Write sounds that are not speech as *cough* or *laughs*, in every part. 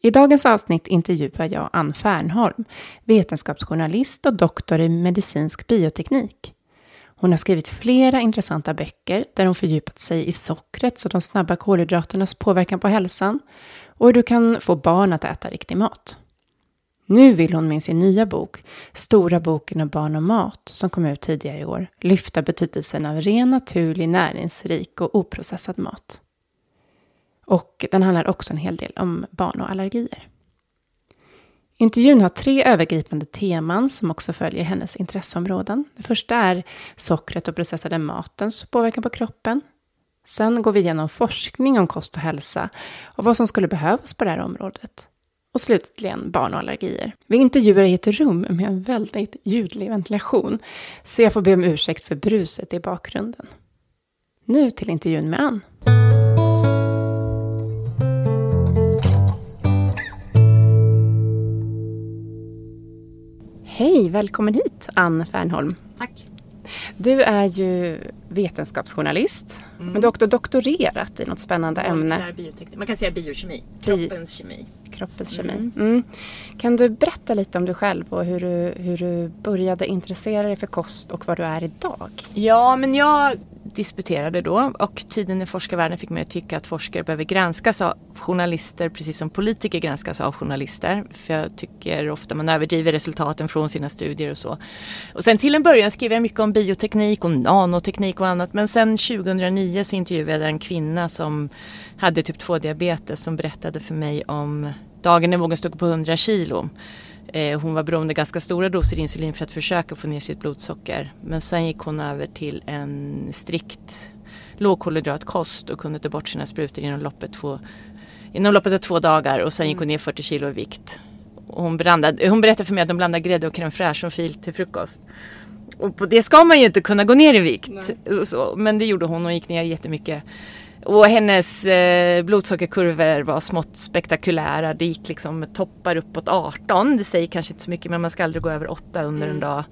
I dagens avsnitt intervjuar jag Ann Fernholm, vetenskapsjournalist och doktor i medicinsk bioteknik. Hon har skrivit flera intressanta böcker där hon fördjupat sig i sockrets och de snabba kolhydraternas påverkan på hälsan och hur du kan få barn att äta riktig mat. Nu vill hon med sin nya bok, Stora boken om barn och mat, som kom ut tidigare i år, lyfta betydelsen av ren, naturlig, näringsrik och oprocessad mat. Och den handlar också en hel del om barn och allergier. Intervjun har tre övergripande teman som också följer hennes intresseområden. Det första är sockret och processade matens påverkan på kroppen. Sen går vi igenom forskning om kost och hälsa och vad som skulle behövas på det här området. Och slutligen barn och allergier. Vi intervjuar i ett rum med en väldigt ljudlig ventilation, så jag får be om ursäkt för bruset i bakgrunden. Nu till intervjun med Ann. Hej, välkommen hit Ann Fernholm. Tack. Du är ju vetenskapsjournalist, mm. men du har också doktorerat i något spännande ämne. Man kan säga biokemi, kroppens kemi. Kroppens kemi. Mm. Mm. Kan du berätta lite om dig själv och hur du, hur du började intressera dig för kost och vad du är idag? Ja, men jag disputerade då och tiden i forskarvärlden fick mig att tycka att forskare behöver granskas av journalister precis som politiker granskas av journalister. För jag tycker ofta man överdriver resultaten från sina studier och så. Och sen till en början skrev jag mycket om bioteknik och nanoteknik och annat men sen 2009 så intervjuade jag en kvinna som hade typ 2 diabetes som berättade för mig om dagen när vågen stod på 100 kilo hon var beroende av ganska stora doser insulin för att försöka få ner sitt blodsocker. Men sen gick hon över till en strikt lågkolhydratkost och kunde ta bort sina sprutor inom loppet, två, inom loppet av två dagar och sen gick hon ner 40 kilo i vikt. hon, blandade, hon berättade för mig att de blandade grädde och crème fraîche som fil till frukost. Och på det ska man ju inte kunna gå ner i vikt. Så, men det gjorde hon och gick ner jättemycket. Och hennes eh, blodsockerkurvor var smått spektakulära. Det gick liksom toppar uppåt 18. Det säger kanske inte så mycket men man ska aldrig gå över 8 under mm. en dag.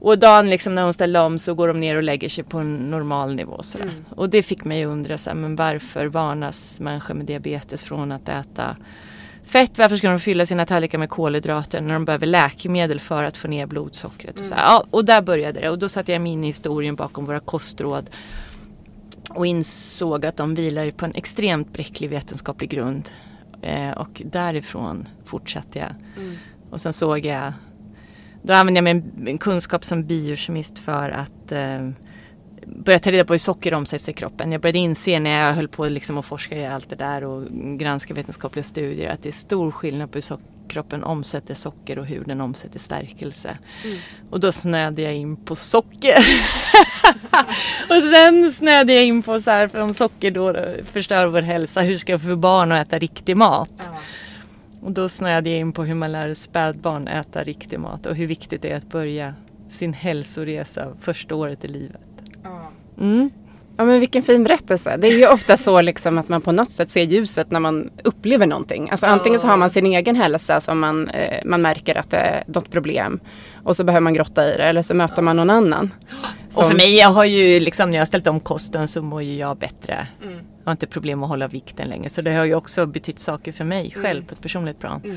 Och dagen liksom när hon ställde om så går de ner och lägger sig på en normal nivå. Sådär. Mm. Och det fick mig att undra så men varför varnas människor med diabetes från att äta Fett, varför ska de fylla sina tallrikar med kolhydrater när de behöver läkemedel för att få ner blodsockret? Och, så här. ja, och där började det och då satte jag mig in i historien bakom våra kostråd och insåg att de vilar på en extremt bräcklig vetenskaplig grund. Eh, och därifrån fortsatte jag. Mm. Och sen såg jag, då använde jag min kunskap som biokemist för att eh, börja ta reda på hur socker omsätts i kroppen. Jag började inse när jag höll på liksom att forska i allt det där och granska vetenskapliga studier att det är stor skillnad på hur kroppen omsätter socker och hur den omsätter stärkelse. Mm. Och då snöade jag in på socker. *laughs* och sen snöade jag in på så här, för om socker då förstör vår hälsa, hur ska jag få barn att äta riktig mat? Ja. Och då snöade jag in på hur man lär spädbarn äta riktig mat och hur viktigt det är att börja sin hälsoresa första året i livet. Mm. Ja men vilken fin berättelse. Det är ju ofta så liksom att man på något sätt ser ljuset när man upplever någonting. Alltså antingen så har man sin egen hälsa som man, eh, man märker att det är något problem. Och så behöver man grotta i det eller så möter man någon annan. Och Som- för mig, jag har ju liksom när jag ställt om kosten så mår ju jag bättre. Mm. Jag har inte problem att hålla vikten längre. Så det har ju också betytt saker för mig själv på ett personligt plan. Mm.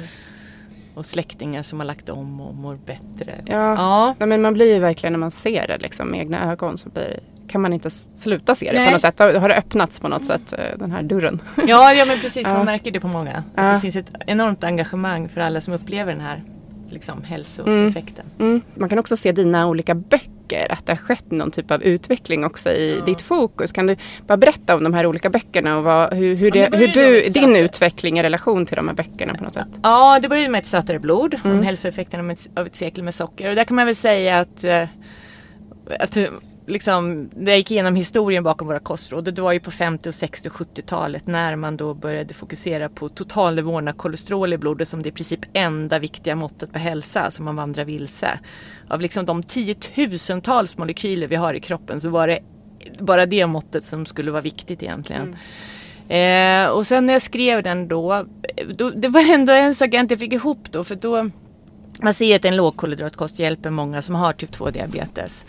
Och släktingar som har lagt om och mår bättre. Ja. Ja. Men man blir ju verkligen när man ser det liksom, med egna ögon så blir, kan man inte sluta se det Nej. på något sätt. Har det öppnats på något sätt, eh, den här dörren. Ja, ja men precis, man märker det på många. Att Ja. Det finns ett enormt engagemang för alla som upplever den här liksom, hälsoeffekten. Mm. Man kan också se dina olika böcker, att det har skett någon typ av utveckling också i Ja. ditt fokus. Kan du bara berätta om de här olika böckerna och vad, hur, hur, det hur du, din utveckling i relation till de här böckerna på något sätt? Ja, det började med ett sötare blod, Mm. om hälsoeffekterna av ett, av ett sekel med socker. Och där kan man väl säga att, eh, att liksom, det gick igenom historien bakom våra kostråd. Och det var ju på 50, och 60 och 70-talet när man då började fokusera på totalnivån av kolesterol i blodet som det i princip enda viktiga måttet på hälsa som man vandrar vilse. Av liksom de tiotusentals molekyler vi har i kroppen så var det bara det måttet som skulle vara viktigt egentligen. Eh, och sen när jag skrev den då, då, det var ändå en sak jag inte fick ihop då för då man ser ju att en lågkolhydratkost hjälper många som har typ 2 diabetes.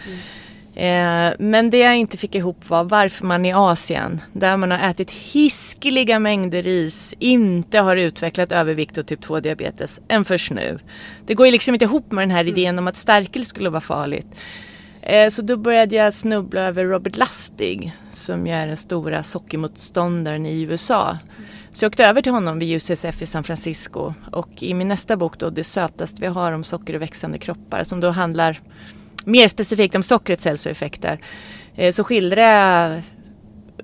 Eh, men det jag inte fick ihop var varför man i Asien, där man har ätit hiskeliga mängder ris, inte har utvecklat övervikt och typ 2 diabetes än först nu. Det går ju liksom inte ihop med den här idén om att stärkelse skulle vara farligt. Eh, Så då började jag snubbla över Robert Lustig som ju är den stora sockermotståndaren i USA. Så jag åkte över till honom vid UCSF i San Francisco och i min nästa bok då, Det sötaste vi har om socker och växande kroppar som då handlar mer specifikt om sockrets hälsoeffekter eh, så skildrar jag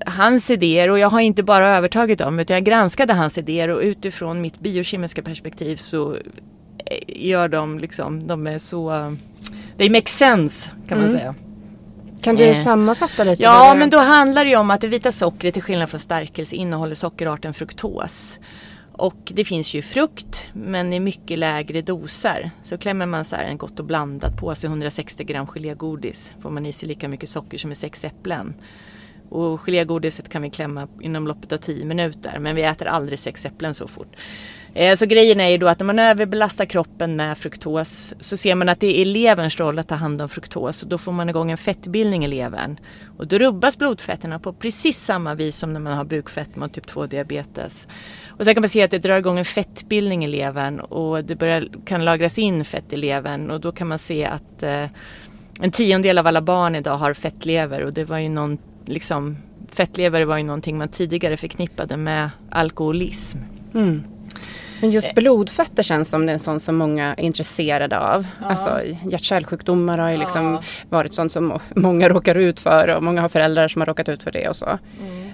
hans idéer och jag har inte bara övertagit dem utan jag granskade hans idéer och utifrån mitt biokemiska perspektiv så eh, gör de liksom, de är så, they make sense kan man Mm. säga. Kan du Eh. sammanfatta lite? Ja, men då handlar det om att det vita sockret till skillnad från stärkelse innehåller sockerarten fruktos. Och det finns ju frukt men i mycket lägre doser. Så klämmer man så här en gott och blandat på sig 160 gram gelégodis får man i sig lika mycket socker som i sex äpplen. Och gelégodiset kan vi klämma inom loppet av 10 minuter men vi äter aldrig sex äpplen så fort. Eh, så grejen är ju då att när man överbelastar kroppen med fruktos så ser man att det är leverns roll att ta hand om fruktos och då får man igång en fettbildning i levern. Och då rubbas blodfetterna på precis samma vis som när man har bukfetma och typ 2 diabetes. Och sen kan man se att det drar igång en fettbildning i levern och det börjar, kan lagras in fett i levern och då kan man se att eh, en tiondel av alla barn idag har fettlever och det var ju någon, liksom, fettlever var ju någonting man tidigare förknippade med alkoholism. Mm. Men just blodfetter känns som det är en sån som många är intresserade av. Ja. Alltså hjärt-kärlsjukdomar har ju liksom Ja. varit sånt som må- *laughs* många råkar ut för och många har föräldrar som har råkat ut för det och så.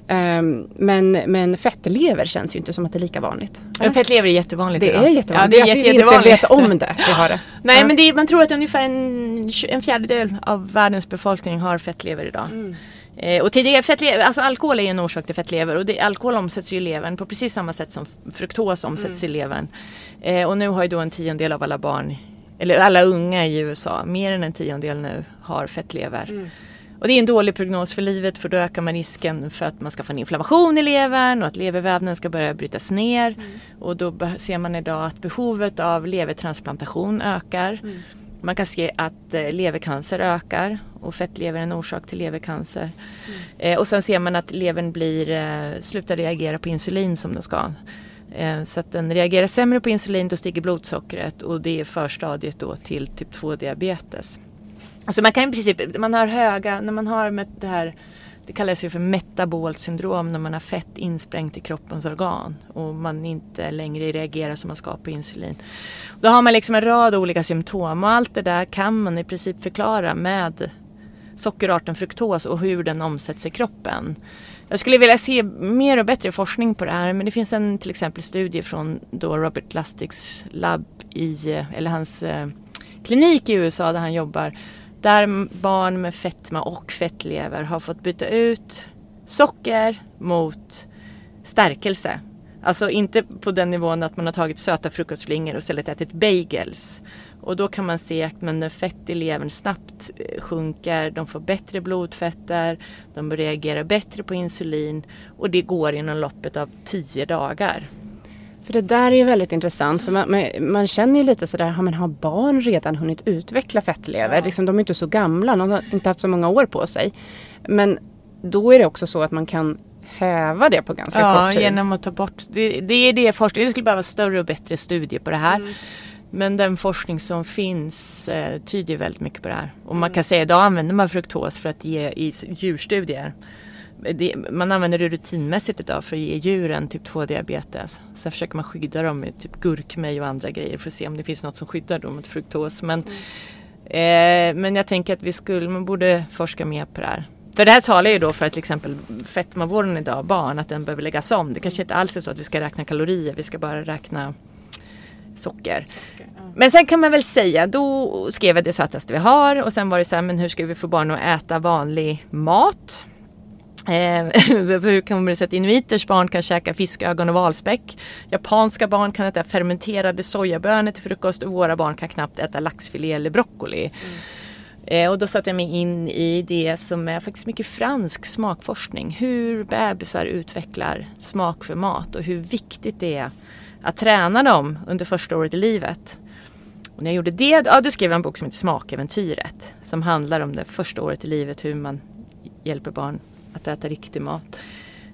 Ehm, men, men fettlever känns ju inte som att det är lika vanligt. Ja, fettlever är jättevanligt Det idag. är jättevanligt. Ja, det är jätte, vi inte jättevanligt. vet om det. Vi har det. *laughs* Nej, Ja. men det är, man tror att ungefär en, en fjärdedel av världens befolkning har fettlever idag. Mm. Eh, och tidigare, fettlever, alltså alkohol är ju en orsak till fettlever och det, alkohol omsätts ju i levern på precis samma sätt som fruktos omsätts i levern. Eh, och nu har ju då en tiondel av alla barn, eller alla unga i USA, mer än en tiondel nu, har fettlever. Och det är en dålig prognos för livet för då ökar man risken för att man ska få en inflammation i levern och att levervävnaden ska börja brytas ner. Och då ser man idag att behovet av levertransplantation ökar. Man kan se att eh, levercancer ökar och fettlever är en orsak till levercancer. Eh, och sen ser man att levern blir, eh, slutar reagera på insulin som den ska. Eh, så att den reagerar sämre på insulin, då stiger blodsockret och det är förstadiet då till typ 2 diabetes. Alltså man kan i princip, man har höga, när man har med det här det kallas ju för metabolt syndrom när man har fett insprängt i kroppens organ och man inte längre reagerar som man ska på insulin. Då har man liksom en rad olika symptom och allt det där kan man i princip förklara med sockerarten fruktos och hur den omsätts i kroppen. Jag skulle vilja se mer och bättre forskning på det här men det finns en till exempel studie från då Robert Lustigs labb i, eller hans eh, klinik i USA där han jobbar där barn med fetma och fettlever har fått byta ut socker mot stärkelse. Alltså inte på den nivån att man har tagit söta frukostflingor och istället ätit bagels. Och då kan man se att men fett i levern snabbt eh, sjunker, de får bättre blodfetter, de reagerar bättre på insulin och det går inom loppet av tio dagar. För det där är ju väldigt intressant för man, man, man känner ju lite sådär, har, man har barn redan hunnit utveckla fettlever? Ja. Liksom, de är inte så gamla, de har inte haft så många år på sig. Men då är det också så att man kan häva det på ganska ja, kort tid. Ja, genom att ta bort, det, det är det forskning, det skulle behöva större och bättre studier på det här. Mm. Men den forskning som finns eh, tyder väldigt mycket på det här. Och mm. man kan säga att idag använder man fruktos för att ge i djurstudier det, man använder det rutinmässigt idag för att ge djuren typ 2 diabetes. Sen försöker man skydda dem med typ gurkmeja och andra grejer för att se om det finns något som skyddar dem mot fruktos. Men, eh, men jag tänker att vi skulle, man borde forska mer på det här. För det här talar ju då för att till exempel fetmavården idag, barn, att den behöver läggas om. Det kanske inte alls är så att vi ska räkna kalorier, vi ska bara räkna socker. socker ja. Men sen kan man väl säga, då skrev jag det sötaste vi har och sen var det så här, men hur ska vi få barn att äta vanlig mat? Eh, *laughs* hur kommer det sig att inuiters barn kan käka fiskögon och valspäck? Japanska barn kan äta fermenterade sojabönor till frukost och våra barn kan knappt äta laxfilé eller broccoli. Mm. Eh, och då satte jag mig in i det som är faktiskt mycket fransk smakforskning. Hur bebisar utvecklar smak för mat och hur viktigt det är att träna dem under första året i livet. Och när jag gjorde det, ja, då skrev jag en bok som heter Smakäventyret. Som handlar om det första året i livet, hur man hjälper barn att äta riktig mat.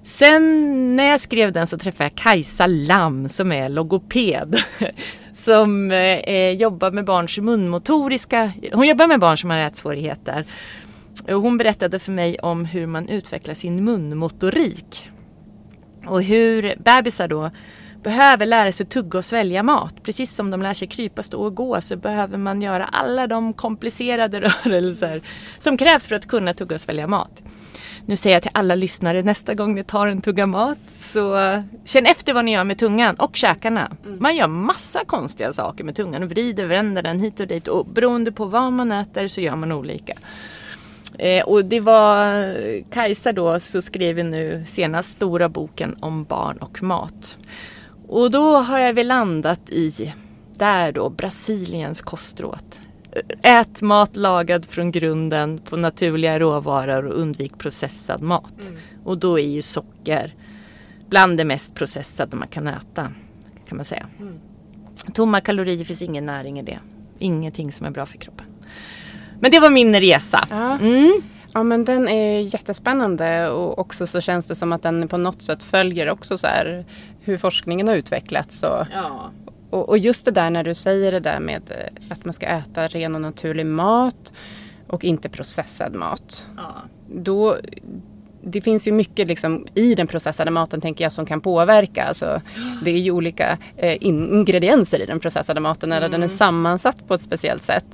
Sen när jag skrev den så träffade jag Kajsa Lam som är logoped. *laughs* som eh, eh, jobbar med barns munmotoriska, hon jobbar med barn som har ätsvårigheter. Hon berättade för mig om hur man utvecklar sin munmotorik. Och hur bebisar då behöver lära sig tugga och svälja mat. Precis som de lär sig krypa, stå och gå så behöver man göra alla de komplicerade *laughs* rörelser som krävs för att kunna tugga och svälja mat. Nu säger jag till alla lyssnare nästa gång ni tar en tugga mat så känn efter vad ni gör med tungan och käkarna. Mm. Man gör massa konstiga saker med tungan och vrider, vänder den hit och dit och beroende på vad man äter så gör man olika. Eh, och det var Kajsa då så skrev nu senast stora boken om barn och mat. Och då har jag väl landat i där då Brasiliens kostråd. Ät mat lagad från grunden på naturliga råvaror och undvik processad mat. Mm. Och då är ju socker bland det mest processade man kan äta. Kan man säga. Mm. Tomma kalorier finns ingen näring i det. Ingenting som är bra för kroppen. Men det var min resa. Ja. Mm. Ja men den är jättespännande och också så känns det som att den på något sätt följer också så här hur forskningen har utvecklats. Och, ja. Och, och, just det där när du säger det där med eh, att man ska äta ren och naturlig mat och inte processad mat. Ja. Då, det finns ju mycket liksom i den processade maten tänker jag som kan påverka. Alltså, *gasps* det är ju olika eh, ingredienser i den processade maten eller mm. den är sammansatt på ett speciellt sätt.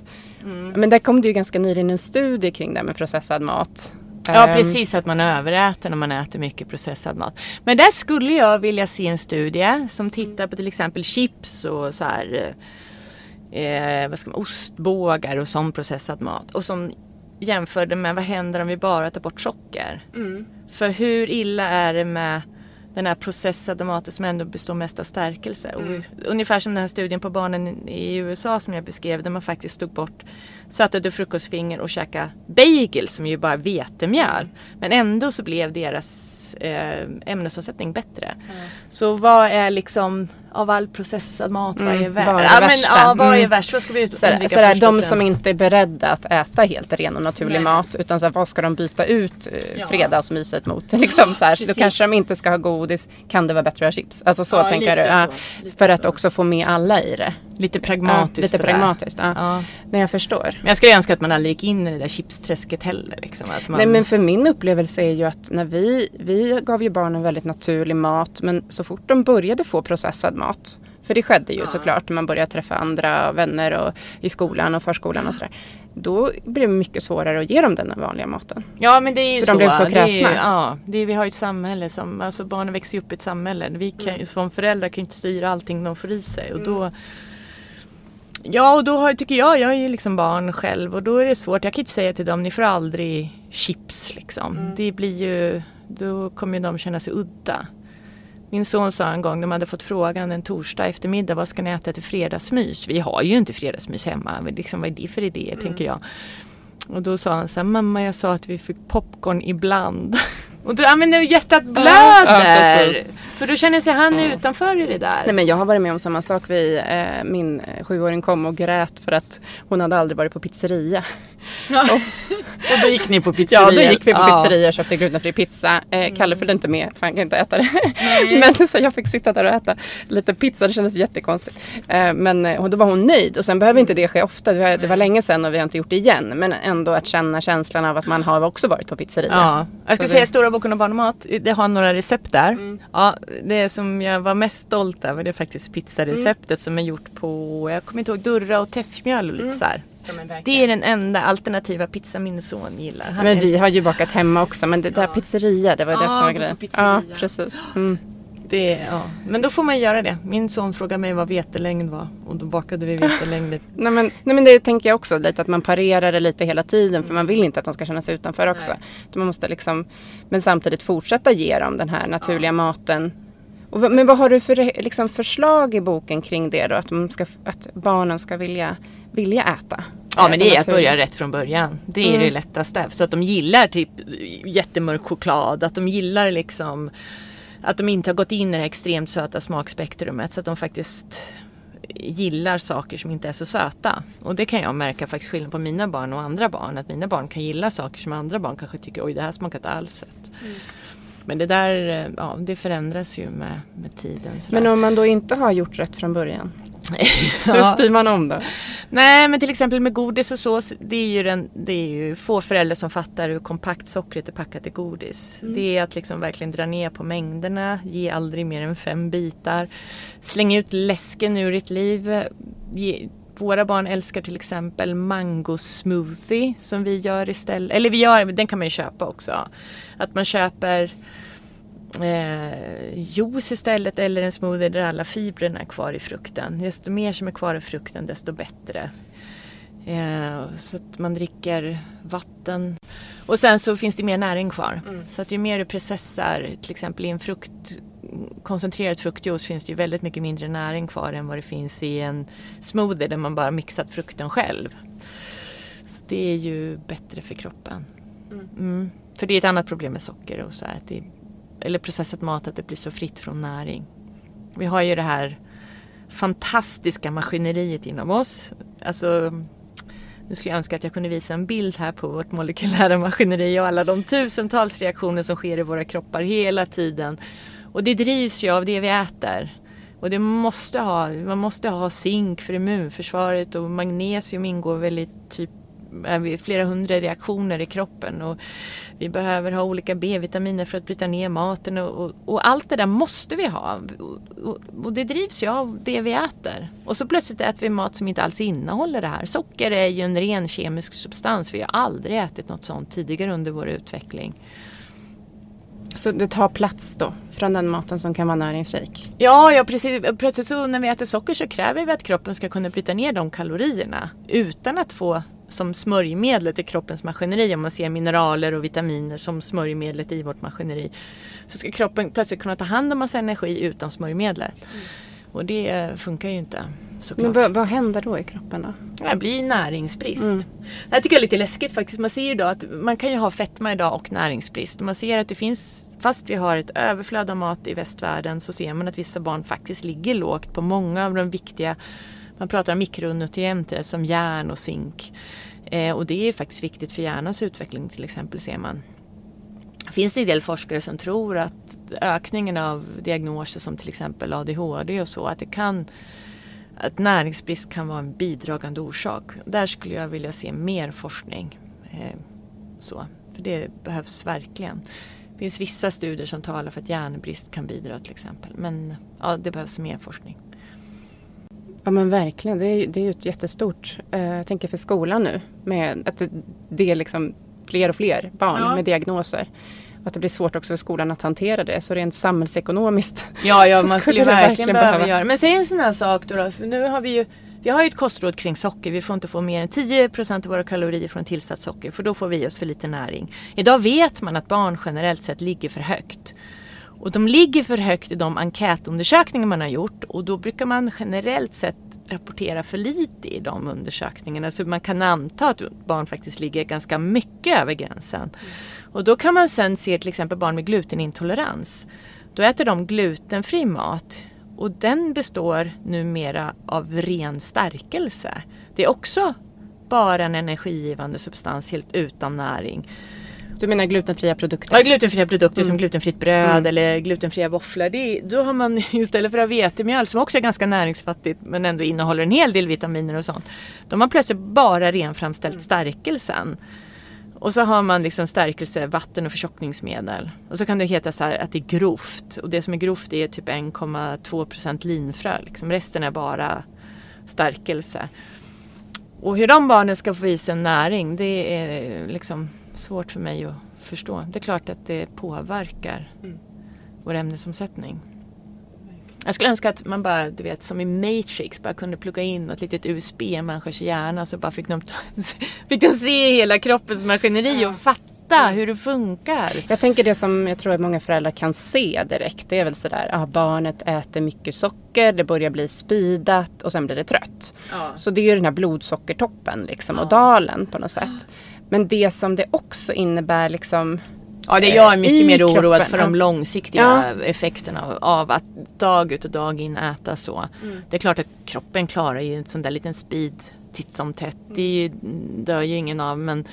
Mm. Men där kom det ju ganska nyligen en studie kring det med processad mat. Ja ehm. precis, att man överäter när man äter mycket processad mat. Men där skulle jag vilja se en studie som tittar på till exempel chips och så här, eh, vad ska man, ostbågar och sån processad mat. Och som jämförde med vad händer om vi bara tar bort socker. Mm. För hur illa är det med den här processade maten som ändå består mest av stärkelse. Mm. Och, ungefär som den här studien på barnen i USA som jag beskrev där man faktiskt tog bort sötade frukostfinger och käka bagel som ju bara är vetemjöl. Men ändå så blev deras eh, ämnesomsättning bättre. Mm. Så vad är liksom, av all processad mat, Mm, vad är värst? vad är ja, men, ja, vad är Mm. värst? Vad ska vi ut- Sådär, undvika sådär, och de som inte är beredda att äta helt ren och naturlig Nej. mat utan såhär, vad ska de byta ut eh, Ja. fredagsmyset mot? *laughs* Liksom, såhär. Då kanske de inte ska ha godis, kan det vara bättre att ha chips? Alltså så Ja, tänker. Ja, lite för att så. också få med alla i det. Lite Ja, pragmatiskt. lite sådär. pragmatiskt. Ja. Ja. Nej, jag förstår. Men jag skulle önska att man aldrig gick in i det där chipsträsket heller. Liksom, att man... Nej men för min upplevelse är ju att när vi, vi gav ju barnen väldigt naturlig mat men så fort de började få processad mat för det skedde ju såklart när man började träffa andra vänner och i skolan och förskolan och sådär. Då blev det mycket svårare att ge dem den vanliga maten. Ja men det är ju För så. de blev så Det är kräsna. ja, det är, vi har ju ett samhälle som, alltså barnen växer upp i ett samhälle. Vi kan Mm. ju som föräldrar kan inte styra allting de får i sig. Och då, ja och då har, tycker jag, jag är ju liksom barn själv och då är det svårt. Jag kan inte säga till dem, ni får aldrig chips liksom. Mm. Det blir ju, då kommer ju de känna sig udda. Min son sa en gång, de hade fått frågan en torsdag eftermiddag, vad ska ni äta till fredagsmys? Vi har ju inte fredagsmys hemma, liksom, vad är det för idéer Mm. tänker jag. Och då sa han så här, mamma jag sa att vi fick popcorn ibland. *laughs* Och då, ja men nu hjärtat Ja, blöder! För då känner sig han utanför i det där. Nej men jag har varit med om samma sak. Vi, eh, min eh, sjuåring kom och grät för att hon hade aldrig varit på pizzeria. *laughs* Och då gick ni på pizzerian. Ja, då gick vi på Ja. pizzeria och köpte glutenfri pizza. Eh, Kalle följde inte med för han kan inte äta det. *laughs* men så jag fick sitta där och äta lite pizza. Det kändes jättekonstigt. Eh, men eh, och då var hon nöjd. Och sen behöver inte det ske ofta. Det var, det var länge sedan och vi har inte gjort det igen. Men ändå att känna känslan av att man har också varit på pizzeria. Ja, jag ska Så säga det- Stora boken om barn och mat. Det har några recept där. Mm. Ja, det som jag var mest stolt över det är faktiskt pizzareceptet som är gjort på, jag kommer inte ihåg, durra och täffmjöl och lite så här. Det är den enda alternativa pizza min son gillar. Han Men vi har ju bakat hemma också. Men det där pizzeria, det var det Ja, som var grejen. Ja, precis. Mm. Det, ja. Men då får man göra det. Min son frågade mig vad vetelängd var och då bakade vi vetelängd. *laughs* Nej men, nej men det tänker jag också lite att man parerar det lite hela tiden för man vill inte att de ska känna sig utanför också. Så Man måste liksom, men samtidigt fortsätta ge dem den här naturliga maten. Och, men vad har du för liksom, förslag i boken kring det då? Att, de ska, att barnen ska vilja, vilja äta? Ja men det är att börja rätt från början. Det är Mm. det lättaste. Så att de gillar typ jättemörk choklad. Att de gillar liksom att de inte har gått in i det här extremt söta smakspektrumet. Så att de faktiskt gillar saker som inte är så söta. Och det kan jag märka faktiskt skillnad på mina barn och andra barn. Att mina barn kan gilla saker som andra barn kanske tycker oj det här smakar inte alls sött. Men det där eh, ja, det förändras ju med, med tiden. sådär. Men om man då inte har gjort rätt från början? Hur styr man om då? Nej men till exempel med godis och sås. Det är ju, den, det är ju få föräldrar som fattar hur kompakt sockret är packat i godis. Det är att liksom verkligen dra ner på mängderna. Ge aldrig mer än fem bitar. Släng ut läsken ur ditt liv. Ge, våra barn älskar till exempel mangosmoothie som vi gör istället. Eller vi gör, den kan man ju köpa också. Att man köper eh, juice istället eller en smoothie där alla fibrerna är kvar i frukten. Desto mer som är kvar i frukten desto bättre. Eh, så att man dricker vatten. Och sen så finns det mer näring kvar. Så att ju mer du processar till exempel i en frukt koncentrerad fruktjuice finns det ju väldigt mycket mindre näring kvar än vad det finns i en smoothie där man bara mixat frukten själv. Så det är ju bättre för kroppen. Mm. För det är ett annat problem med socker och så att det, eller processat mat att det blir så fritt från näring. Vi har ju det här fantastiska maskineriet inom oss. Alltså, nu skulle jag önska att jag kunde visa en bild här på vårt molekylära maskineri och alla de tusentals reaktioner som sker i våra kroppar hela tiden. Och det drivs ju av det vi äter. Och det måste ha, man måste ha zink för immunförsvaret och magnesium ingår väl i typ flera hundra reaktioner i kroppen. Och vi behöver ha olika B-vitaminer för att bryta ner maten och, och, och allt det där måste vi ha. Och, och, det drivs ju av det vi äter. Och så plötsligt äter vi mat som inte alls innehåller det här. Socker är ju en ren kemisk substans. Vi har aldrig ätit något sånt tidigare under vår utveckling. Så det tar plats då från den maten som kan vara näringsrik? Ja, ja precis. Plötsligt så när vi äter socker så kräver vi att kroppen ska kunna bryta ner de kalorierna utan att få som smörjmedlet i kroppens maskineri, om man ser mineraler och vitaminer som smörjmedlet i vårt maskineri, så ska kroppen plötsligt kunna ta hand om massa energi utan smörjmedlet. Och det funkar ju inte såklart. Men vad, vad händer då i kroppen då? Det blir näringsbrist. Mm. Det här tycker jag är lite läskigt faktiskt. Man ser ju idag att man kan ju ha fetma idag och näringsbrist. Man ser att det finns fast vi har ett överflöd av mat i västvärlden så ser man att vissa barn faktiskt ligger lågt på många av de viktiga, man pratar om mikronutrienter som järn och zink. Eh, och det är faktiskt viktigt för hjärnans utveckling till exempel ser man. Finns det en del forskare som tror att ökningen av diagnoser som till exempel ADHD och så, att det kan att näringsbrist kan vara en bidragande orsak. Där skulle jag vilja se mer forskning. Eh, så, för det behövs verkligen. Det finns vissa studier som talar för att järnbrist kan bidra till exempel. Men ja, det behövs mer forskning. Ja men verkligen, det är ju, det är ju ett jättestort, eh, jag tänker för skolan nu, med att det, är liksom fler och fler barn ja. med diagnoser. Och att det blir svårt också för skolan att hantera det. Så rent samhällsekonomiskt. Ja, ja *laughs* man skulle verkligen, verkligen behöva, behöva göra. Men säg en sån här sak då, då för nu har vi ju vi har ju ett kostråd kring socker. Vi får inte få mer än 10% av våra kalorier från tillsatt socker för då får vi oss för lite näring. Idag vet man att barn generellt sett ligger för högt. Och de ligger för högt i de enkätundersökningar man har gjort och då brukar man generellt sett rapportera för lite i de undersökningarna. Så man kan anta att barn faktiskt ligger ganska mycket över gränsen. Mm. Och då kan man sen se till exempel barn med glutenintolerans. Då äter de glutenfri mat och den består numera av ren stärkelse. Det är också bara en energigivande substans helt utan näring. Du menar glutenfria produkter? Ja, glutenfria produkter mm. som glutenfritt bröd mm. eller glutenfria våfflor. Det, då har man *laughs* istället för att ha vetemjöl som också är ganska näringsfattigt men ändå innehåller en hel del vitaminer och sånt. De har plötsligt bara renframställt mm. stärkelsen. Och så har man liksom stärkelse, vatten och förtjockningsmedel. Och så kan det heta så här att det är grovt. Och det som är grovt är typ 1,2% linfrö. Liksom. Resten är bara stärkelse. Och hur de barnen ska få i sig näring det är liksom svårt för mig att förstå. Det är klart att det påverkar mm. vår ämnesomsättning. Jag skulle önska att man bara, du vet som i Matrix, bara kunde plugga in ett litet USB i en människas hjärna så bara fick de, *laughs* fick de se hela kroppens maskineri ja. och fatta hur det funkar. Jag tänker det som jag tror att många föräldrar kan se direkt. Det är väl sådär, ah, barnet äter mycket socker, det börjar bli spidat och sen blir det trött. Ja. Så det är ju den här blodsockertoppen liksom, ja. och dalen på något sätt. Men det som det också innebär liksom Ja, det är jag är mycket mer oroad kroppen. för de långsiktiga ja. effekterna av att dag ut och dag in äta så. Mm. Det är klart att kroppen klarar ju en sån där liten speed titt som tätt. Det ju, dör ju ingen av men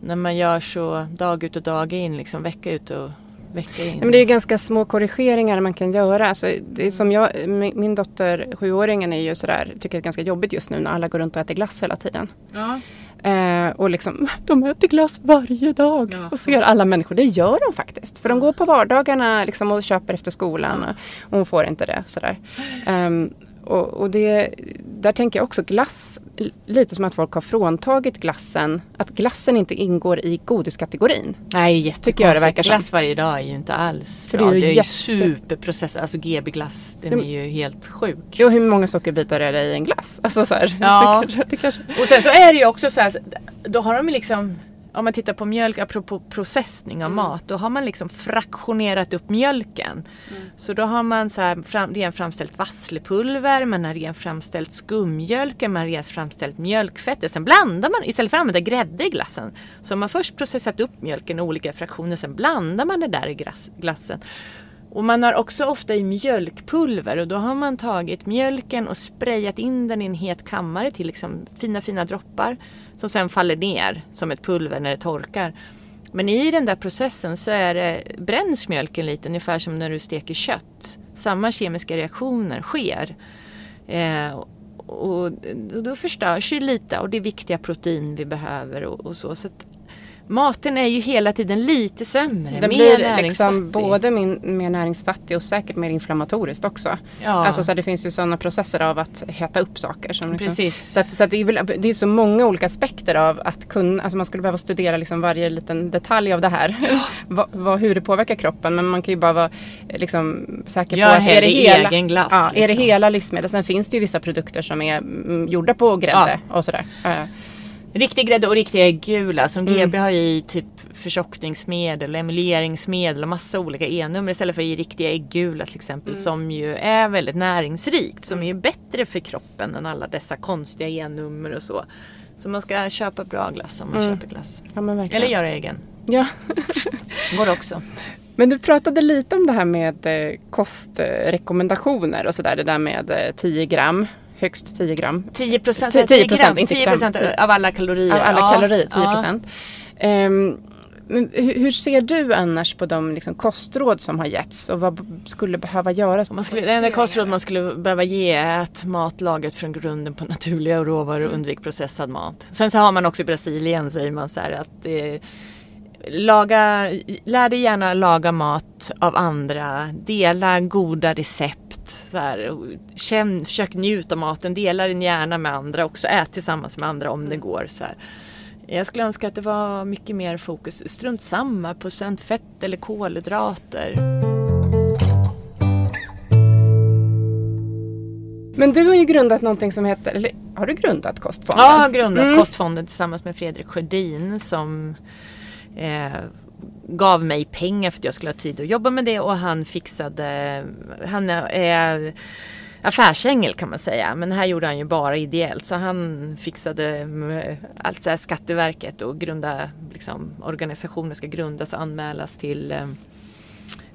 när man gör så dag ut och dag in, liksom vecka ut och vecka in. Men det är ganska små korrigeringar man kan göra. Alltså, det är som jag, min, min dotter, sjuåringen, är ju sådär, tycker det är ganska jobbigt just nu när alla går runt och äter glass hela tiden. Ja. Eh, och liksom, *laughs* de äter glass varje dag ja. och ser alla människor. Det gör de faktiskt. För de går på vardagarna liksom, och köper efter skolan. Och hon får inte det. Sådär. Um, och, och det, där tänker jag också glass, lite som att folk har fråntagit glassen, att glassen inte ingår i godiskategorin. Nej, jättekonstigt. Tycker jag det verkar Glass varje dag är ju inte alls För bra. Det är ju, det är jätte... superprocess, alltså GB-glass, den är ju helt sjuk. Jo, hur många sockerbitar är det i en glass? Alltså så här, *laughs* ja. det kanske... Och sen så är det ju också så här, då har de liksom om man tittar på mjölk, apropå processning av mm. mat, då har man liksom fraktionerat upp mjölken. Mm. Så då har man så här fram, ren framställt vasslepulver, man har ren framställt skummjölken, man har ren framställt mjölkfettet. Sen blandar man, istället för att använda grädde i glassen, så har man först processat upp mjölken i olika fraktioner, sen blandar man det där i glassen. Och man har också ofta i mjölkpulver och då har man tagit mjölken och sprayat in den i en het kammare till liksom fina fina droppar som sen faller ner som ett pulver när det torkar. Men i den där processen så är det, bränns mjölken lite ungefär som när du steker kött. Samma kemiska reaktioner sker. Eh, och, och då förstörs ju lite och det är viktiga protein vi behöver och, och så. så Maten är ju hela tiden lite sämre. Den blir liksom både min, mer näringsfattig och säkert mer inflammatoriskt också. Ja. Alltså så det finns ju sådana processer av att heta upp saker. Som liksom, Precis. Så, att, så att det, är det, är så många olika aspekter av att kunna, alltså man skulle behöva studera liksom varje liten detalj av det här. Ja. *laughs* va, va, hur det påverkar kroppen men man kan ju bara vara liksom, säker Gör på att är det, hela, egen glass, ja, liksom. är det hela livsmedel. Sen finns det ju vissa produkter som är mm, gjorda på grädde och sådär. Riktig grädde och riktiga äggula. Som mm. GB har i typ förtjockningsmedel, emuleringsmedel och massa olika E-nummer istället för i riktiga äggula till exempel mm. som ju är väldigt näringsrikt. Som är bättre för kroppen än alla dessa konstiga E-nummer och så. Så man ska köpa bra glass om man mm. köper glass. Ja, Eller göra egen. Ja. *laughs* Går också. Men du pratade lite om det här med eh, kostrekommendationer och sådär. Det där med 10 eh, gram. Högst 10 gram. 10 procent, 10, 10 procent, 10 procent av alla kalorier. Av alla ja. kalorier, 10 procent. Ja. Um, men hur ser du annars på de liksom, kostråd som har getts och vad skulle behöva göras? Man skulle, det enda kostråd man skulle behöva ge är att mat lagat från grunden på naturliga råvaror och undvik processad mat. Sen så har man också i Brasilien säger man så här att eh, laga, lär dig gärna laga mat av andra, dela goda recept, så här, känn, försök njuta av maten, dela din gärna med andra, också ät tillsammans med andra om det går. Så här. Jag skulle önska att det var mycket mer fokus, strunt samma procent fett eller kolhydrater. Men du har ju grundat någonting som heter, eller har du grundat Kostfonden? Ja, jag har grundat mm. Kostfonden tillsammans med Fredrik Sjödin som eh, gav mig pengar för att jag skulle ha tid att jobba med det och han fixade, han är affärsängel kan man säga. Men här gjorde han ju bara ideellt. Så han fixade allt så här Skatteverket och grunda, liksom, organisationer ska grundas och anmälas till, eh,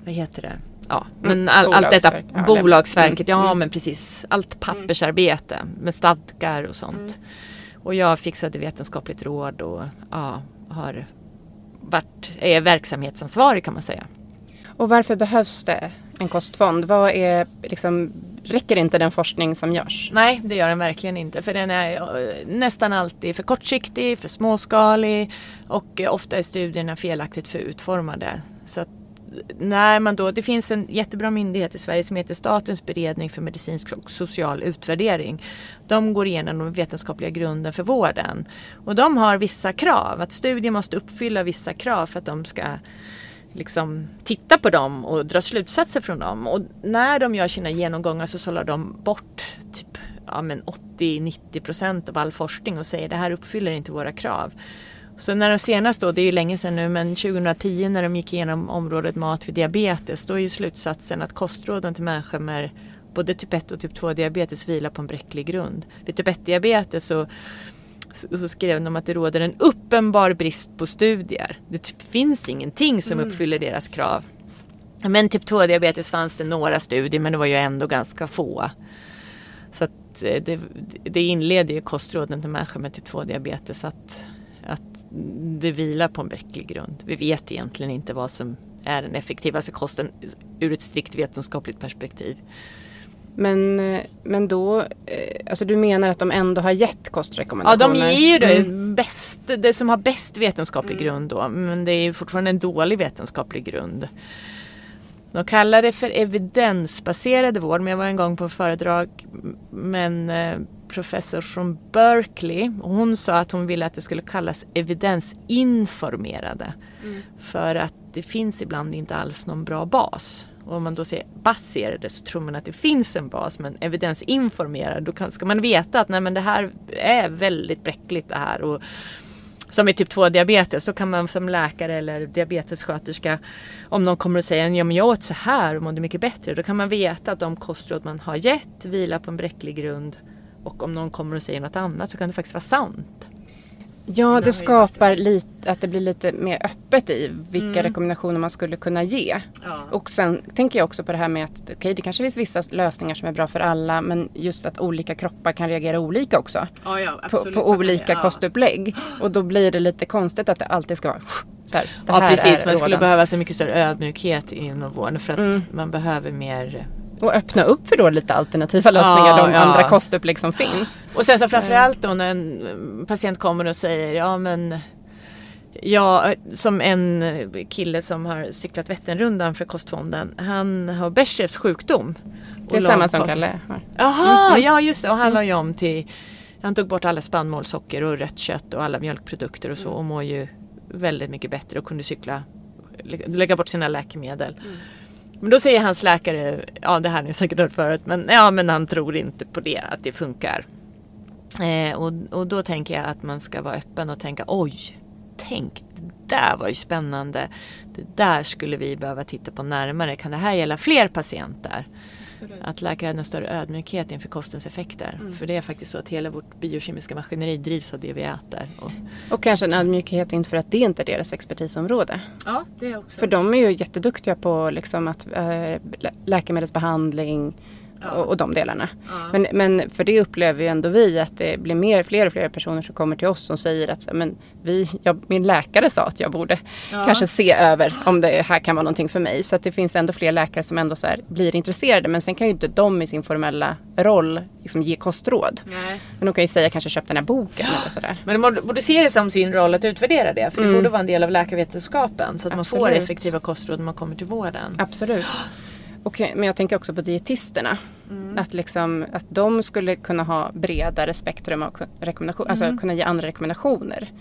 vad heter det? Ja, mm, men all, allt detta, ja, Bolagsverket, ja mm. men precis. Allt pappersarbete med stadgar och sånt. Mm. Och jag fixade vetenskapligt råd och ja, har varit, är verksamhetsansvarig kan man säga. Och varför behövs det en kostfond? Vad är liksom räcker inte den forskning som görs? Nej, det gör den verkligen inte. För den är eh, nästan alltid för kortsiktig, för småskalig och ofta är studierna felaktigt för utformade. Så att när man då, det finns en jättebra myndighet i Sverige som heter Statens beredning för medicinsk och social utvärdering. De går igenom de vetenskapliga grunden för vården. Och de har vissa krav, att studier måste uppfylla vissa krav för att de ska liksom titta på dem och dra slutsatser från dem. Och när de gör sina genomgångar så sållar de bort typ ja, 80-90 procent av all forskning och säger det här uppfyller inte våra krav. Så när de senast då, det är ju länge sedan nu, men 2010 när de gick igenom området mat för diabetes, då är ju slutsatsen att kostråden till människor med både typ 1 och typ 2 diabetes vilar på en bräcklig grund. Vid typ 1 diabetes så så skrev de att det råder en uppenbar brist på studier. Det typ finns ingenting som mm. uppfyller deras krav. Men typ 2-diabetes fanns det några studier men det var ju ändå ganska få. Så eh, det, det inleder ju kostråden till människor med typ 2-diabetes att, att det vilar på en bräcklig grund. Vi vet egentligen inte vad som är den effektivaste kosten ur ett strikt vetenskapligt perspektiv. Men, eh, men då, eh, alltså du menar att de ändå har gett kostrekommendationer? Ja, de ger ju det, mm. bäst, det som har bäst vetenskaplig mm. grund då. Men det är fortfarande en dålig vetenskaplig grund. De kallar det för evidensbaserade vård. Men jag var en gång på föredrag med en eh, professor från Berkeley. Och hon sa att hon ville att det skulle kallas evidensinformerade. Mm. För att det finns ibland inte alls någon bra bas. Och om man då säger baserade så tror man att det finns en bas men evidensinformerad då kan, ska man veta att nej, men det här är väldigt bräckligt det här. Och, som i typ 2 diabetes, så kan man som läkare eller diabetessköterska om någon kommer och säger ja men jag åt så här och mådde mycket bättre. Då kan man veta att de kostråd man har gett vilar på en bräcklig grund. Och om någon kommer och säger något annat så kan det faktiskt vara sant. Ja, det skapar lite, att det blir lite mer öppet i vilka mm. rekommendationer man skulle kunna ge. Ja. Och sen tänker jag också på det här med att okej, okay, det kanske finns vissa lösningar som är bra för alla men just att olika kroppar kan reagera olika också. Ja, ja, på, på olika ja. kostupplägg. Och då blir det lite konstigt att det alltid ska vara så här, Ja, precis. Man skulle behöva så mycket större ödmjukhet inom vården för att mm. man behöver mer och öppna upp för då lite alternativa lösningar, ja, de ja. andra kostupplägg som finns. Och sen så framförallt då när en patient kommer och säger ja men Ja, som en kille som har cyklat Vätternrundan för Kostfonden. Han har Bechdels sjukdom. Det är samma som Kalle har. Jaha, mm. ja just det. Och han la ju om till Han tog bort alla spannmål, socker och rött kött och alla mjölkprodukter och så och mår ju väldigt mycket bättre och kunde cykla Lägga bort sina läkemedel. Mm. Men då säger hans läkare, ja det här har ni säkert hört förut, men ja men han tror inte på det, att det funkar. Eh, och, och då tänker jag att man ska vara öppen och tänka oj, tänk, det där var ju spännande. Det där skulle vi behöva titta på närmare. Kan det här gälla fler patienter? Att läkare hade en större ödmjukhet inför kostens effekter. Mm. För det är faktiskt så att hela vårt biokemiska maskineri drivs av det vi äter. Och, Och kanske en ödmjukhet inför att det inte är deras expertisområde. ja, det också. För de är ju jätteduktiga på liksom att, eh, lä- och, och de delarna. Men, men för det upplever ju ändå vi att det blir mer, fler och fler personer som kommer till oss som säger att men vi, jag, min läkare sa att jag borde Ja. kanske se över om det här kan vara någonting för mig. Så att det finns ändå fler läkare som ändå så blir intresserade. Men sen kan ju inte de i sin formella roll liksom ge kostråd. Nej. Men de kan ju säga kanske köp den här boken eller sådär. Men de borde- se det som sin roll att utvärdera det. För det Mm. borde vara en del av läkarvetenskapen. Så att man får Absolut. effektiva kostråd när man kommer till vården. Absolut. Och, men jag tänker också på dietisterna. Att, liksom, att de skulle kunna ha bredare spektrum av rekommendationer, alltså kunna ge andra rekommendationer.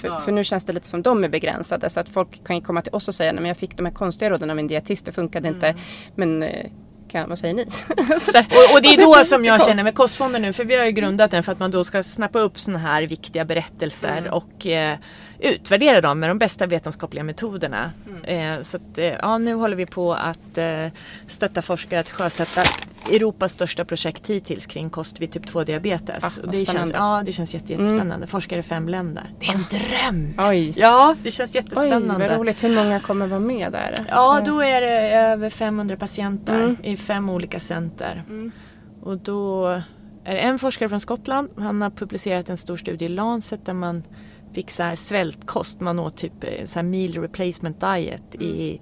För, Ja. för nu känns det lite som de är begränsade så att folk kan ju komma till oss och säga att jag fick de här konstiga råden av min dietist, det funkade inte. Men eh, kan, vad säger ni? *laughs* Och, och det är *laughs* då som jag känner med Kostfonden nu, för vi har ju grundat den för att man då ska snappa upp sådana här viktiga berättelser Mm. och eh, utvärdera dem med de bästa vetenskapliga metoderna. Mm. Eh, så att, eh, ja, nu håller vi på att eh, stötta forskare att sjösätta Europas största projekt hittills kring kost vid typ 2-diabetes. Ah, och det, känns, spännande. Mm. ja, det känns jätte, jättespännande. Forskare i fem länder. Det är en dröm! Oj. Ja, det känns Oj, jättespännande. vad roligt. Hur många kommer vara med där? Ja, då är det över 500 patienter Mm. i fem olika center. Och då är det en forskare från Skottland. Han har publicerat en stor studie i Lancet där man fick så här svältkost. Man åt typ eh, så meal replacement diet i,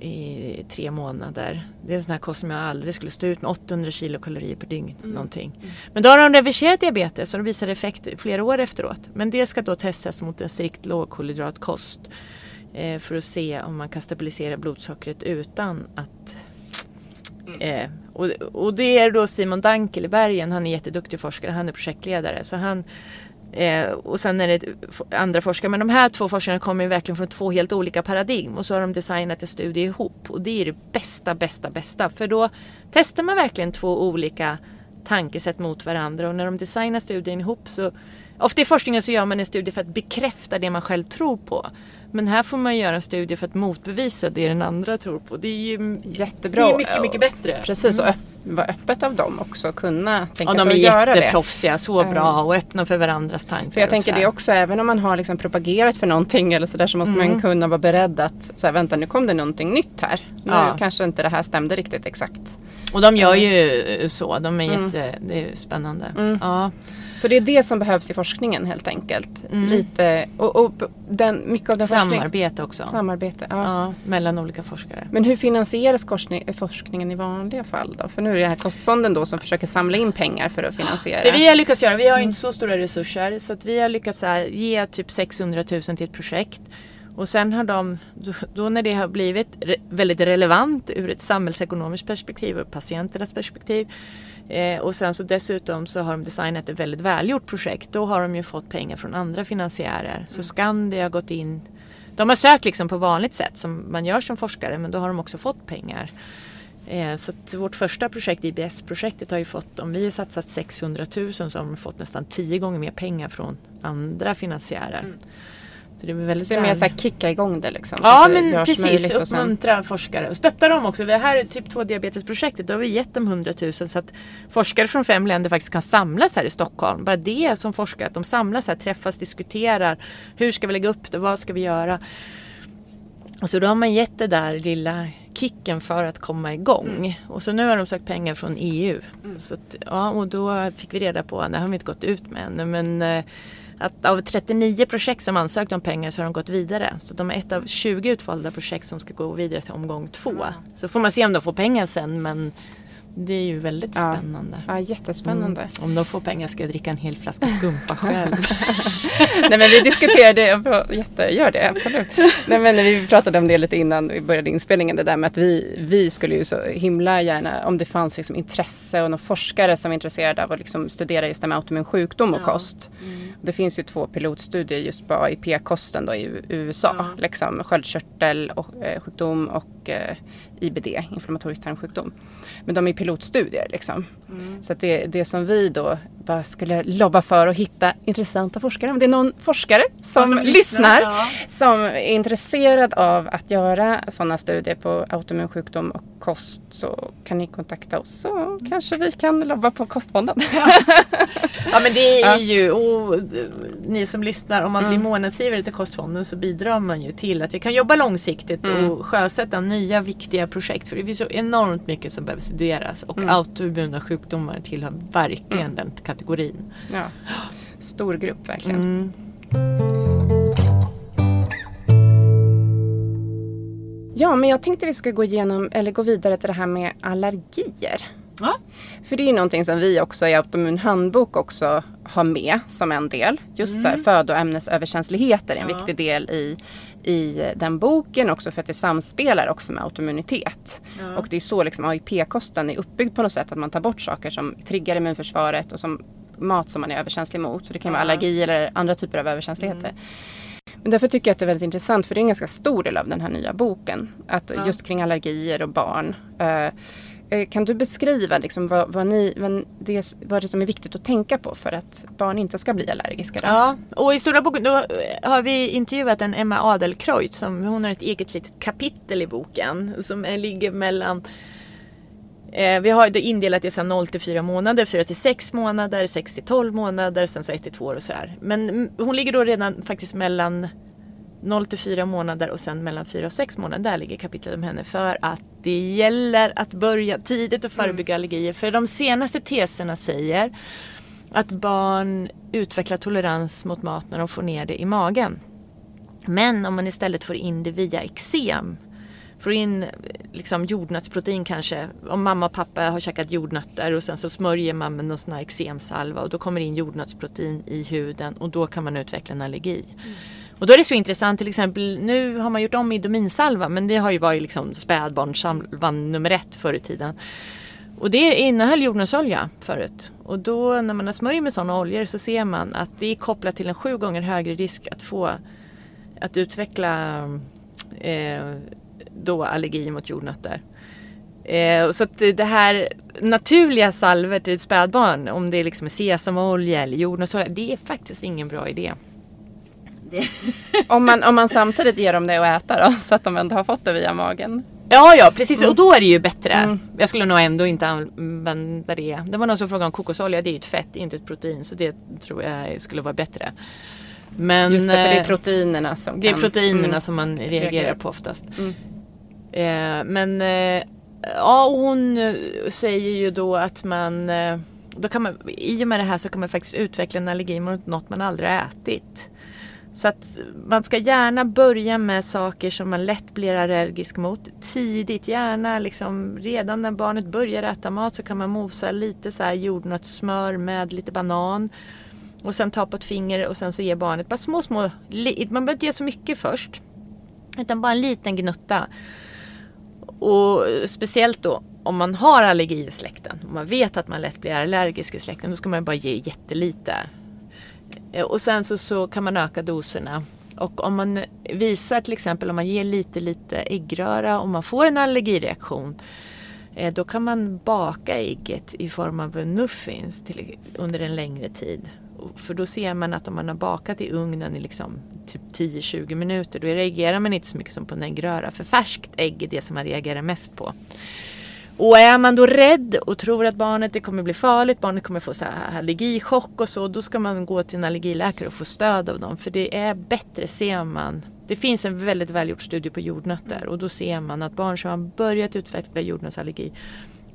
i tre månader. Det är en sån här kost som jag aldrig skulle stå ut med. 800 kilokalorier per dygn. Någonting. Men då har de reverserat diabetes och de visar effekt flera år efteråt. Men det ska då testas mot en strikt lågkolhydratkost. Eh, för att se om man kan stabilisera blodsockret utan att Eh, och, och det är då Simon Dankel i Bergen, han är jätteduktig forskare, han är projektledare. Så han, eh, och sen är det andra forskare, men de här två forskarna kommer ju verkligen från två helt olika paradigm och så har de designat en studie ihop. Och det är det bästa, bästa, bästa. För då testar man verkligen två olika tankesätt mot varandra och när de designar studien ihop så Ofta i forskningen så gör man en studie för att bekräfta det man själv tror på. Men här får man göra en studie för att motbevisa det den andra tror på. Det är ju Jättebra. det är mycket, mycket bättre. Precis, och öpp- vara öppet av dem också. Kunna tänka Ja, de sig är att göra det. jätteproffsiga, så bra och öppna för varandras tankar. För jag och tänker det också, även om man har liksom propagerat för någonting eller sådär så måste Mm. man kunna vara beredd att, så här, vänta nu kom det någonting nytt här. Nu Ja. kanske inte det här stämde riktigt exakt. Och de gör ju så, de är Mm. jätte, det är spännande. Mm. Ja. Så det är det som behövs i forskningen helt enkelt. Mm. Lite, och, och den, mycket av den forskning, Samarbete också. samarbete. Ja. Ja, mellan olika forskare. Men hur finansieras forskning, forskningen i vanliga fall då? För nu är det här kostfonden då som försöker samla in pengar för att finansiera. Det vi har lyckats göra, vi har inte så stora resurser så att vi har lyckats här, ge typ 600 000 till ett projekt. Och sen har de, då när det har blivit re, väldigt relevant ur ett samhällsekonomiskt perspektiv och patienternas perspektiv. Eh, och sen så dessutom så har de designat ett väldigt välgjort projekt. Då har de ju fått pengar från andra finansiärer. Så Skandia har gått in. De har sökt liksom på vanligt sätt som man gör som forskare men då har de också fått pengar. Eh, så vårt första projekt, IBS-projektet, har ju fått, om vi har satsat 600 000 så har de fått nästan tio gånger mer pengar från andra finansiärer. Så det är väldigt det är mer så här kicka igång det liksom. Ja att men precis, och sen- uppmuntra forskare och stötta dem också. Det här är typ 2 diabetesprojektet, då har vi gett dem 100 000 så att forskare från fem länder faktiskt kan samlas här i Stockholm. Bara det som forskare, att de samlas här, träffas, diskuterar. Hur ska vi lägga upp det, vad ska vi göra? Och så då har man gett det där lilla kicken för att komma igång. Mm. Och så nu har de sökt pengar från EU. Så att, ja, och då fick vi reda på, det har vi inte gått ut med ännu, men eh, att av 39 projekt som ansökt om pengar så har de gått vidare. Så de är ett av 20 utvalda projekt som ska gå vidare till omgång två. Så får man se om de får pengar sen men det är ju väldigt Ja. spännande. Ja, jättespännande. Mm. Om de får pengar ska jag dricka en hel flaska skumpa *laughs* själv. Nej men vi diskuterade, jag får- jätte, gör det absolut. Nej men vi pratade om det lite innan vi började inspelningen, det där med att vi, vi skulle ju så himla gärna, om det fanns liksom intresse och någon forskare som är intresserad av att liksom studera just det med autoimmun sjukdom och Ja. kost. Det finns ju två pilotstudier just på AIP-kosten då i USA, Ja. liksom sköldkörtel och, eh, sjukdom och eh, IBD, inflammatorisk tarmsjukdom. Men de är pilotstudier liksom. Mm. Så det, det som vi då bara skulle lobba för att hitta intressanta forskare. Om det är någon forskare som, som lyssnar, ja. som är intresserad av att göra sådana studier på autoimmun sjukdom och kost så kan ni kontakta oss så kanske vi kan lobba på Kostfonden. Ja, *laughs* ja men det är ju, och ni som lyssnar, om man mm. blir månadsgivare till Kostfonden så bidrar man ju till att vi kan jobba långsiktigt mm. och sjösätta nya viktiga projekt. För det finns så enormt mycket som behöver studeras och mm. autoimmuna sjukdomar tillhör verkligen mm. den kategorin. Ja. Stor grupp verkligen. Mm. Ja, men jag tänkte vi ska gå igenom eller gå vidare till det här med allergier. Ja. För det är någonting som vi också i Autoimmun handbok också har med som en del. Just mm. så här, födoämnesöverkänsligheter är en ja. viktig del i, i den boken också för att det samspelar också med autoimmunitet. Ja. Och det är så liksom AIP-kosten är uppbyggd på något sätt att man tar bort saker som triggar immunförsvaret och som mat som man är överkänslig mot. Så det kan vara allergi eller andra typer av överkänsligheter. Mm. Men därför tycker jag att det är väldigt intressant för det är en ganska stor del av den här nya boken. Att. Just kring allergier och barn. Uh, Eh, kan du beskriva liksom vad, vad, ni, vad, det, vad det som är viktigt att tänka på för att barn inte ska bli allergiska? Då? Ja, och i stora boken då eh, har vi intervjuat en Emma Adelkreutz. Som, hon har ett eget litet kapitel i boken som ligger mellan Eh, vi har det indelat i 0 till 4 månader, 4 till 6 månader, 6 till 12 månader, sen så 1 till 2 år och så här. Men hon ligger då redan faktiskt mellan 0 till 4 månader och sen mellan 4 och 6 månader. Där ligger kapitlet om henne för att det gäller att börja tidigt och förebygga mm. allergier. För de senaste teserna säger att barn utvecklar tolerans mot mat när de får ner det i magen. Men om man istället får in det via eksem får in liksom jordnötsprotein kanske. Om mamma och pappa har käkat jordnötter och sen så smörjer man med någon sån här eksemsalva och då kommer det in jordnötsprotein i huden och då kan man utveckla en allergi. Mm. Och då är det så intressant till exempel nu har man gjort om idominsalva men det har ju varit liksom spädbarnssalvan nummer ett förr i tiden. Och det innehöll jordnötsolja förut. Och då när man har smörjer med sådana oljor så ser man att det är kopplat till en sju gånger högre risk att få att utveckla eh, då allergi mot jordnötter. Eh, så att det här naturliga salver till ett spädbarn, om det är liksom sesamolja eller jordnötsolja, det är faktiskt ingen bra idé. *laughs* om, man, om man samtidigt ger dem det att äta då, så att de ändå har fått det via magen? Ja, ja precis mm. och då är det ju bättre. Mm. Jag skulle nog ändå inte använda det. Det var någon som frågade om kokosolja, det är ju ett fett, inte ett protein. Så det tror jag skulle vara bättre. Men, Just det, för det är eh, proteinerna som Det kan, är proteinerna mm. som man reagerar, reagerar. på oftast. Mm. Eh, men eh, ja, hon eh, säger ju då att man, eh, då kan man, i och med det här så kan man faktiskt utveckla en allergi mot något man aldrig har ätit. Så att man ska gärna börja med saker som man lätt blir allergisk mot tidigt. Gärna liksom redan när barnet börjar äta mat så kan man mosa lite så här jordnötssmör med lite banan. Och sen ta på ett finger och sen så ge barnet bara små, små, man behöver inte ge så mycket först. Utan bara en liten gnutta. Och speciellt då om man har allergi i släkten, om man vet att man lätt blir allergisk i släkten, då ska man bara ge jättelite. Eh, och sen så, så kan man öka doserna. Och om man visar till exempel om man ger lite lite äggröra och man får en allergireaktion eh, då kan man baka ägget i form av muffins till, under en längre tid. För då ser man att om man har bakat i ugnen i liksom typ 10-20 minuter då reagerar man inte så mycket som på en äggröra. För färskt ägg är det som man reagerar mest på. Och är man då rädd och tror att barnet det kommer bli farligt, barnet kommer få så här allergichock och så, då ska man gå till en allergiläkare och få stöd av dem. För det är bättre ser man. Det finns en väldigt välgjord studie på jordnötter och då ser man att barn som har börjat utveckla jordnötsallergi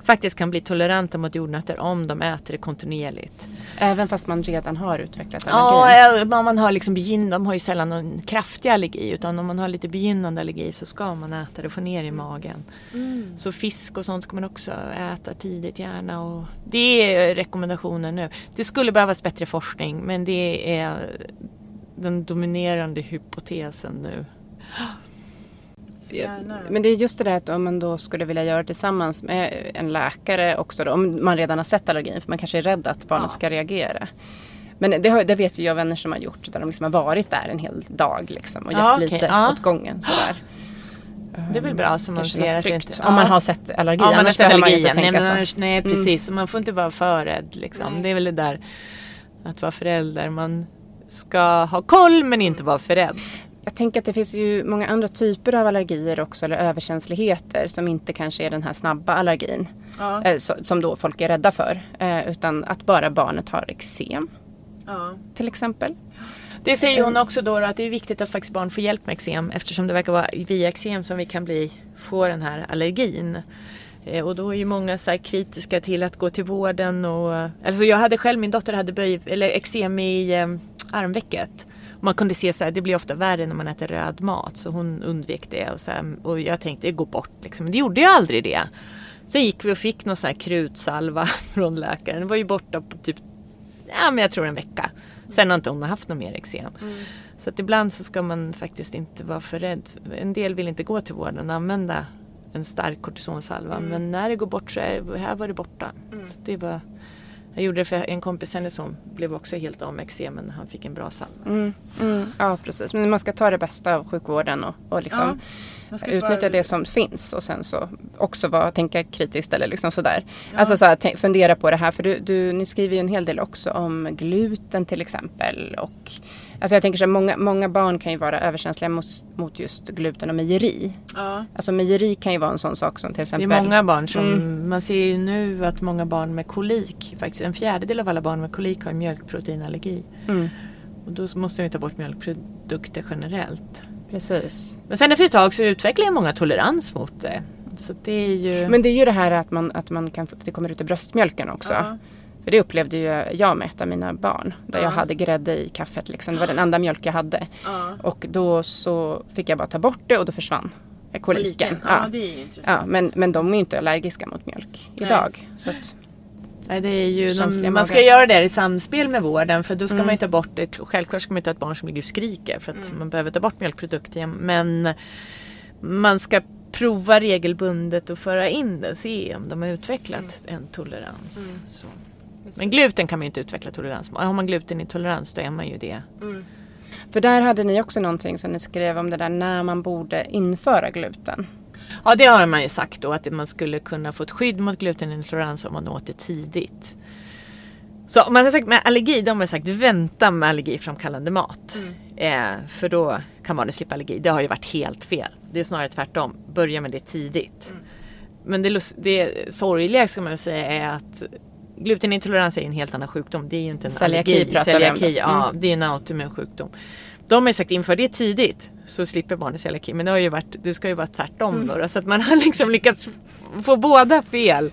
faktiskt kan bli toleranta mot jordnötter om de äter det kontinuerligt. Även fast man redan har utvecklat allergi? Ja, om man har liksom begyn de har ju sällan någon kraftig allergi utan om man har lite begynnande allergi så ska man äta det och få ner i magen. Mm. Så fisk och sånt ska man också äta tidigt gärna och det är rekommendationen nu. Det skulle behövas bättre forskning men det är den dominerande hypotesen nu. *gasps* Men det är just det där att om man då skulle vilja göra det tillsammans med en läkare också då, om man redan har sett allergin för man kanske är rädd att barnet ja. ska reagera. Men det, har, det vet ju jag vänner som har gjort där de liksom har varit där en hel dag liksom och gett ja, okay. lite ja. åt gången sådär. Det är väl bra så man ser att det inte... Om man har sett allergi. Ja, man har sett allergi. Nej, men så. annars, nej precis. Man får inte vara för rädd liksom. Det är väl det där att vara förälder. Man ska ha koll men inte vara för rädd. Jag tänker att det finns ju många andra typer av allergier också eller överkänsligheter som inte kanske är den här snabba allergin. Ja. Eh, som då folk är rädda för. Eh, utan att bara barnet har eksem till exempel. Det säger hon också då att det är viktigt att faktiskt barn får hjälp med eksem eftersom det verkar vara via eksem som vi kan bli, få den här allergin. Eh, Och då är ju många så kritiska till att gå till vården. Och, alltså jag hade själv, min dotter hade böj, eller eksem i eh, armvecket. Man kunde se så här, det blir ofta värre när man äter röd mat så hon undvek det. Och, så här, och jag tänkte går bort liksom. Men det gjorde ju aldrig det. Sen gick vi och fick någon sån här krutsalva *laughs* från läkaren. Det var ju borta på typ, ja men jag tror en vecka. Sen har inte hon haft något mer eksem. Så att ibland så ska man faktiskt inte vara för rädd. En del vill inte gå till vården och använda en stark kortisonsalva. Men när det går bort så är här var det borta. Så det var, jag gjorde det för en kompis, hennes son blev också helt av med eksem men han fick en bra salva. Mm, mm, ja precis, men man ska ta det bästa av sjukvården och, och liksom ska utnyttja vara- det som finns och sen så också vara, tänka kritiskt eller liksom sådär. Alltså så här, fundera på det här för du, du, ni skriver ju en hel del också om gluten till exempel och Alltså jag tänker så här, många, många barn kan ju vara överkänsliga mot, mot just gluten och mejeri. Ja. Alltså mejeri kan ju vara en sån sak som till Det är exempel många barn som, Mm. man ser ju nu att många barn med kolik, faktiskt en fjärdedel av alla barn med kolik har mjölkproteinallergi. Mm, Och då måste vi ta bort mjölkprodukter generellt. precis. Men sen efter ett tag så utvecklar ju många tolerans mot det. Så det är ju... Men det är ju det här att man, att man kan, få- det kommer ut i bröstmjölken också. Ja. För det upplevde ju jag med ett av mina barn. Där Ja. jag hade grädde i kaffet. Liksom. Det var den enda mjölk jag hade. Ja. Och då så fick jag bara ta bort det och då försvann koliken. Ja, Ja. det är ju intressant. Ja, men, men de är ju inte allergiska mot mjölk Nej. idag. Så att, Nej, det är ju de, man ska göra det i samspel med vården för då ska Mm. man ju ta bort det. Självklart ska man inte ha ett barn som ligger och skriker för att man behöver ta bort mjölkprodukter. Men man ska prova regelbundet och föra in det och se om de har utvecklat en tolerans. Så. Men gluten kan man ju inte utveckla tolerans mot. Har man glutenintolerans då är man ju det. för där hade ni också någonting som ni skrev om det där när man borde införa gluten. Ja, det har man ju sagt då att man skulle kunna få ett skydd mot glutenintolerans om man åt det tidigt. Så om man har sagt med allergi, då har man sagt vänta med allergiframkallande mat. Eh, för då kan barnet slippa allergi. Det har ju varit helt fel. Det är snarare tvärtom. Börja med det tidigt. Men det, det sorgliga ska man väl säga är att glutenintolerans är en helt annan sjukdom. Det är ju inte en Celiaki allergi. Celiaki, då. ja, Mm. det är en autoimmun sjukdom. De har sagt inför det tidigt så slipper barnet celiaki. Men det, har ju varit, det ska ju vara tvärtom Mm. då. Så att man har *laughs* liksom lyckats få båda fel.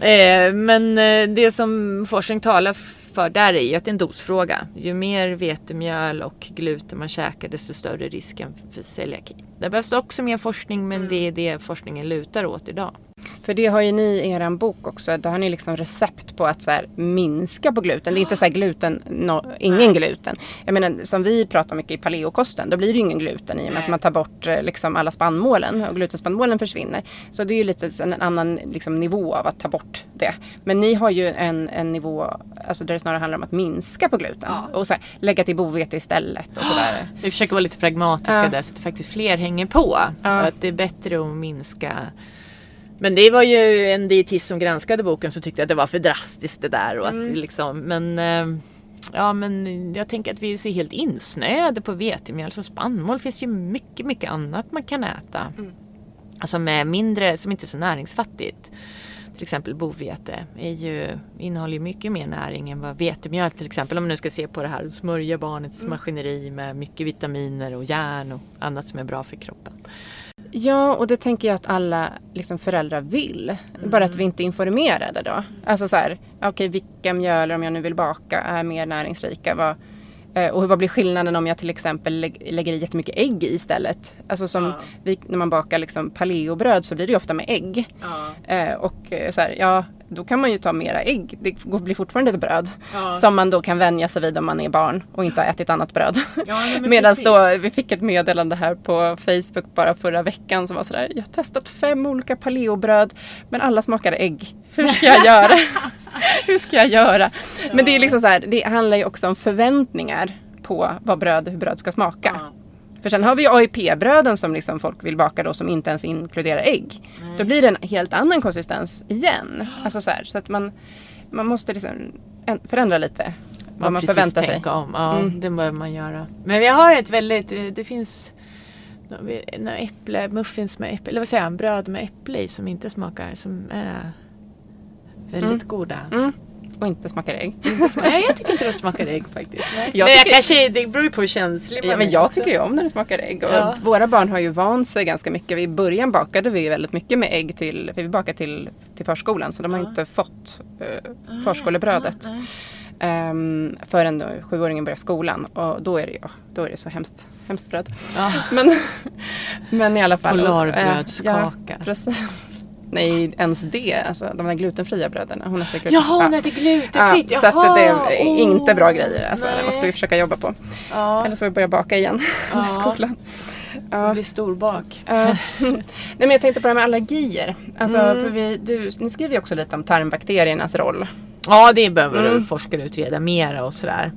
Eh, men eh, det som forskning talar för där är ju att det är en dosfråga. Ju mer vetemjöl och gluten man käkar desto större risken för celiaki. Där behövs det också mer forskning men det är det forskningen lutar åt idag. För det har ju ni i er bok också. Då har ni liksom recept på att så här, minska på gluten. Det är inte så här gluten, no, ingen gluten. Jag menar som vi pratar mycket i paleokosten. Då blir det ju ingen gluten i och med att man tar bort eh, liksom, alla spannmålen. Och glutenspannmålen försvinner. Så det är ju lite så en annan liksom, nivå av att ta bort det. Men ni har ju en, en nivå alltså, där det snarare handlar om att minska på gluten. Och så här, lägga till bovete istället och sådär. Vi försöker vara lite pragmatiska Ja. där så att faktiskt fler hänger på. Ja. Och att det är bättre att minska. Men det var ju en dietist som granskade boken som tyckte att det var för drastiskt det där. Och att det liksom, men, eh, ja, men jag tänker att vi är så helt insnöade på vetemjöl. Så spannmål finns ju mycket, mycket annat man kan äta. Alltså med mindre, som inte är så näringsfattigt. Till exempel bovete är ju, innehåller ju mycket mer näring än vad vetemjöl till exempel. Om man nu ska se på det här, smörja barnets maskineri med mycket vitaminer och järn och annat som är bra för kroppen. Ja, och det tänker jag att alla liksom, föräldrar vill. Bara att vi inte är informerade då. Alltså så här, okej vilka mjöler om jag nu vill baka är mer näringsrika? Vad, eh, och vad blir skillnaden om jag till exempel lä- lägger i jättemycket ägg i istället? Alltså som Ja. vi, när man bakar liksom paleobröd så blir det ju ofta med ägg. Eh, och eh, så här, ja, då kan man ju ta mera ägg. Det blir fortfarande ett bröd. Ja. Som man då kan vänja sig vid om man är barn och inte har ätit annat bröd. Ja, *laughs* Medan då vi fick ett meddelande här på Facebook bara förra veckan som var sådär. Jag har testat fem olika paleobröd men alla smakade ägg. Hur ska jag göra? *laughs* Hur ska jag göra? Men det är liksom så här, det handlar ju också om förväntningar på vad bröd, hur bröd ska smaka. För sen har vi ju AIP-bröden som liksom folk vill baka då som inte ens inkluderar ägg. Då blir det en helt annan konsistens igen. Alltså så, här, så att man, man måste liksom förändra lite vad man förväntar sig. Om. Ja, Mm. det behöver man göra. Men vi har ett väldigt, eh, det finns några äpple, muffins med äpple, eller vad säger jag, bröd med äpple i som inte smakar, som är väldigt Mm. goda. Mm. Och inte smakar ägg. Inte Nej, jag tycker inte det smakar ägg faktiskt. Nej. Jag tycker- kanske, det beror ju på hur känslig man Ja, men jag också. tycker ju om när det smakar ägg. Och Ja. Våra barn har ju vant sig ganska mycket. I början bakade vi väldigt mycket med ägg till, för vi bakade till, till förskolan. Så de har Ja. inte fått uh, förskolebrödet. Ja, nej. Um, förrän då sjuåringen börjar skolan. Och då är det, ja, då är det så hemskt, hemskt bröd. Ja. Men, *laughs* men i alla fall. och, Polarbrödskaka. ja, precis. Nej, ens det. Alltså, de där glutenfria bröden. Hon äter gluten. Jaha, hon ja. äter glutenfritt. Ja, så att det är Jaha, inte bra åh, grejer. Alltså, det måste vi försöka jobba på. Ja, Eller så får vi börja baka igen Ja. *laughs* i skolan. det Ja. blir storbak. Ja. *laughs* Nej men jag tänkte på det här med allergier. Alltså, Mm. för vi, du, ni skriver ju också lite om tarmbakteriernas roll. Ja, det behöver Mm. forskare utreda mera och sådär.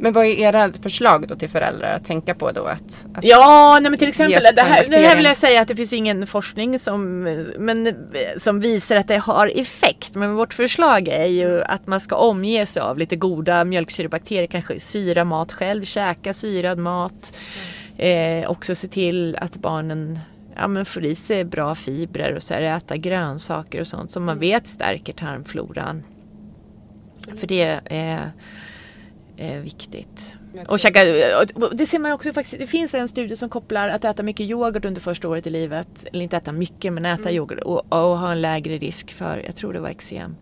Men vad är era förslag då till föräldrar att tänka på då? Att, att Ja, nej men till exempel det här, det här vill jag säga att det finns ingen forskning som, men, som visar att det har effekt. Men vårt förslag är ju att man ska omge sig av lite goda mjölksyrebakterier, kanske syra mat själv, käka syrad mat. Eh, också se till att barnen ja, men får i sig bra fibrer och så här, äta grönsaker och sånt som man vet stärker tarmfloran. För det är, är viktigt. Och käka, det ser man också faktiskt, det finns en studie som kopplar att äta mycket yoghurt under första året i livet, eller inte äta mycket men äta yoghurt och, och ha en lägre risk för, jag tror det var eksem.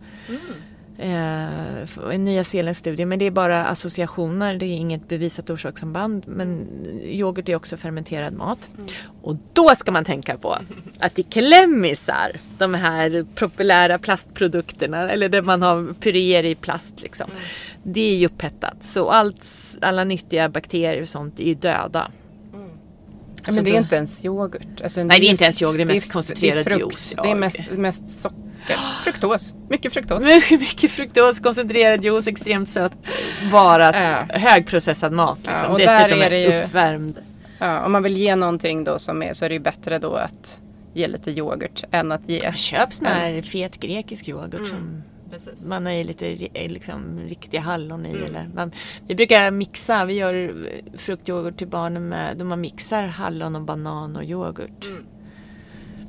Eh, en Nya Zeelands studie, men det är bara associationer, det är inget bevisat orsakssamband. Men yoghurt är också fermenterad mat. Och då ska man tänka på att i klämmisar, de här populära plastprodukterna, eller där man har puréer i plast liksom. Det är ju upphettat. Så allt, alla nyttiga bakterier och sånt är ju döda. Ja, men det är inte ens yoghurt. Alltså, Nej, det är inte ens yoghurt, det är mest koncentrerad det är frukt. juice. Det är mest, mest socker. *gasps* Fruktos. Mycket fruktos. Mycket, mycket fruktos, koncentrerad juice, extremt sött. Bara Ja. högprocessad mat. Liksom. Ja, och där Dessutom är det ju- uppvärmd. Ja, om man vill ge någonting då som är, så är det ju bättre då att ge lite yoghurt än att ge... Köp sån här fet grekisk yoghurt som Precis. man har i lite ri- liksom, riktiga hallon i. Eller man, vi brukar mixa, vi gör eh, fruktyoghurt till barnen med, då man mixar hallon och banan och yoghurt.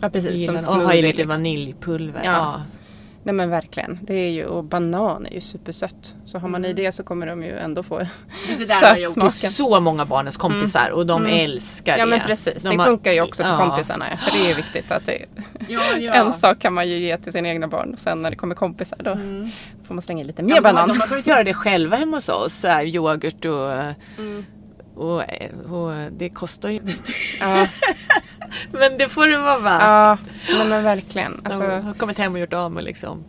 Ja, precis. Som och har i lite liksom. vaniljpulver. Ja. Ja. Nej men verkligen. Det är ju, och banan är ju supersött. Så har man i det så kommer de ju ändå få Mm. Sötsmaken. så många barnens kompisar och de Mm. älskar Ja det. men precis. De det har- funkar ju också till ja. kompisarna. För det är ju viktigt att det Ja, ja. En sak kan man ju ge till sina egna barn. Sen när det kommer kompisar då Mm. får man slänga i lite Ja, mer men banan. De har börjat göra det själva hemma hos oss. Så här, yoghurt och, Mm. och, och det kostar ju Ja, Men det får det vara värt. ja nej, men verkligen. De Alltså, har kommit hem och gjort av med liksom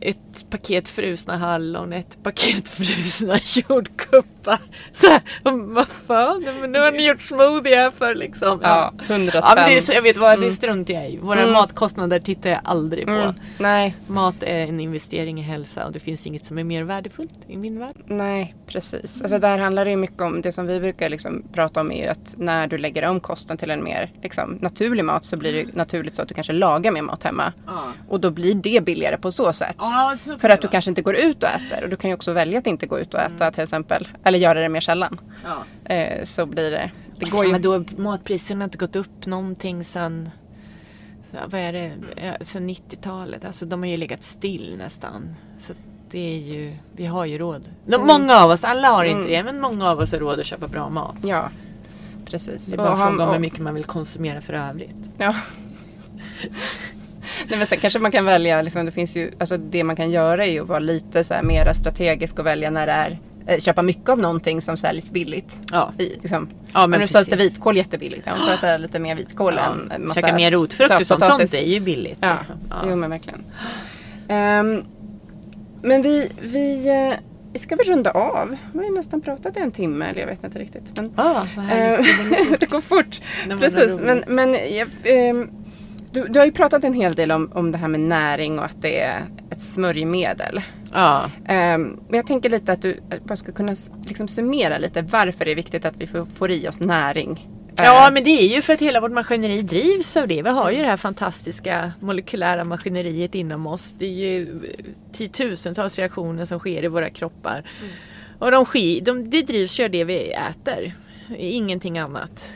ett paket frusna hallon, ett paket *laughs* frusna jordgubbar. *laughs* Så här, vad fan, men nu har ni gjort smoothie här för liksom. ja, hundra Ja, men det är, spänn. jag vet vad, Mm. det struntar jag i. Våra Mm. matkostnader tittar jag aldrig på. Mm, nej, Mat är en investering i hälsa och det finns inget som är mer värdefullt i min värld. nej, precis. Alltså, där handlar det ju mycket om, det som vi brukar liksom prata om är ju att när du lägger om kosten till en mer liksom, naturlig mat så blir det naturligt så att du kanske lagar mer mat hemma. Och då blir det billigare på så sätt. För att du kanske inte går ut och äter. Och du kan ju också välja att inte gå ut och äta Mm. till exempel. Eller göra det mer sällan. Ja. Eh, så blir det. Det Alltså, går ju. men då har matpriserna inte gått upp någonting sen så, vad är det, sen 90-talet. Alltså de har ju legat still nästan. Så det är ju, vi har ju råd. Mm. Många av oss, alla har inte Mm. det, men många av oss har råd att köpa bra mat. Ja, precis. Det är bara Och han- fråga om hur mycket man vill konsumera för övrigt. Ja. *laughs* Nej, men sen kanske man kan välja, liksom, det finns ju, alltså det man kan göra är ju att vara lite så här mera strategisk och välja när det är, köpa mycket av någonting som säljs billigt. Ja, I, liksom. ja men nu säljs det vitkål jättebilligt. Jag får äta lite mer vitkål Ja. än massa Käka mer rotfrukt och sånt, sånt är ju billigt. Ja, liksom. jo men verkligen. Ehm, men vi, vi, eh, vi ska väl runda av. Vi har ju nästan pratat i en timme, eller jag vet inte riktigt. Men, Ja, vad härligt. Eh, *laughs* det går fort. Precis, men, men jag, ehm, du, du har ju pratat en hel del om, om det här med näring och att det är ett smörjmedel. Ja. Um, men jag tänker lite att du bara ska kunna liksom summera lite varför det är viktigt att vi får, får i oss näring. Ja Uh, men det är ju för att hela vårt maskineri drivs av det. Vi har ju det här fantastiska molekylära maskineriet inom oss. Det är ju tiotusentals reaktioner som sker i våra kroppar. Och de, sker, de, det drivs ju av det vi äter. Ingenting annat.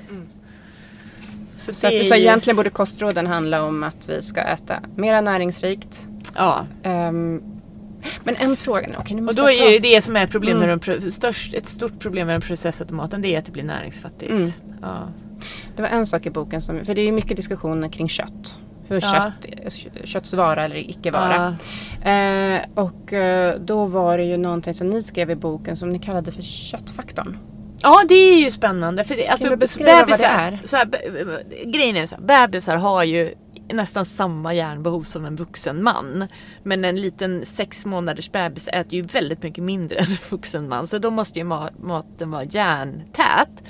Så, så att, är så egentligen borde kostråden handla om att vi ska äta mera näringsrikt. Ja, Ehm, men en fråga nu. Okej, nu och då är det det som är problemet Mm. med den pro- störst, ett stort problem med den processade maten. Det är att det blir näringsfattigt. Mm. Ja. Det var en sak i boken som, för det är mycket diskussioner kring kött. Hur Ja. kött, kötts vara eller icke vara. Eh, och eh, då var det ju någonting som ni skrev i boken som ni kallade för köttfaktorn. Ja det är ju spännande. För det, alltså, du beskriva vad det bebisar, är? Så här, grejen är så här, bebisar har ju nästan samma järnbehov som en vuxen man. Men en liten sex månaders bebis äter ju väldigt mycket mindre *laughs* än en vuxen man. Så då måste ju ma- maten vara järntät.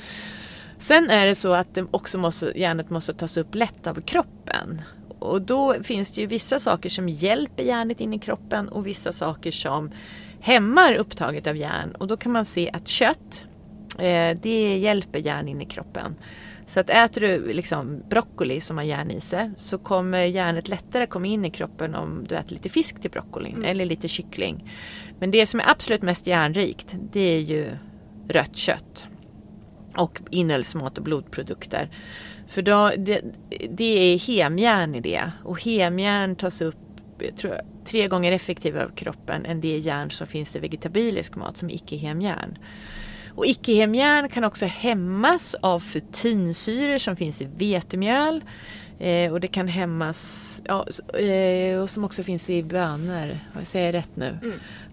Sen är det så att det också måste, järnet måste tas upp lätt av kroppen. Och då finns det ju vissa saker som hjälper järnet in i kroppen och vissa saker som hämmar upptaget av järn. Och då kan man se att kött, eh, det hjälper järn in i kroppen. Så att äter du liksom broccoli som har järn i sig så kommer järnet lättare komma in i kroppen om du äter lite fisk till broccolin eller lite kyckling. Men det som är absolut mest järnrikt det är ju rött kött och inälvsmat och blodprodukter. För då, det, det är hemjärn i det och hemjärn tas upp jag tror, tre gånger effektivare av kroppen än det järn som finns i vegetabilisk mat som icke-hemjärn. Och icke-hemjärn kan också hämmas av futinsyror som finns i vetemjöl. Eh, och det kan hämmas, ja, eh, och som också finns i bönor. Jag säger rätt nu?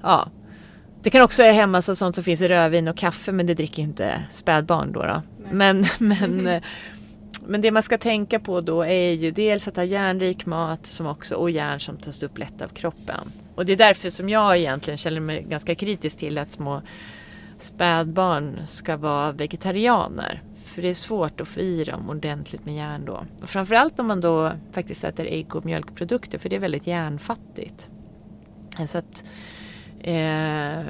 Ja. Det kan också hämmas av sånt som finns i rödvin och kaffe men det dricker inte spädbarn då. då. Men, *laughs* men, eh, men det man ska tänka på då är ju dels att ha järnrik mat som också, och järn som tas upp lätt av kroppen. Och det är därför som jag egentligen känner mig ganska kritisk till att små spädbarn ska vara vegetarianer. För det är svårt att få i dem ordentligt med järn då. Och framförallt om man då faktiskt äter ägg och mjölkprodukter för det är väldigt järnfattigt. Så att, eh,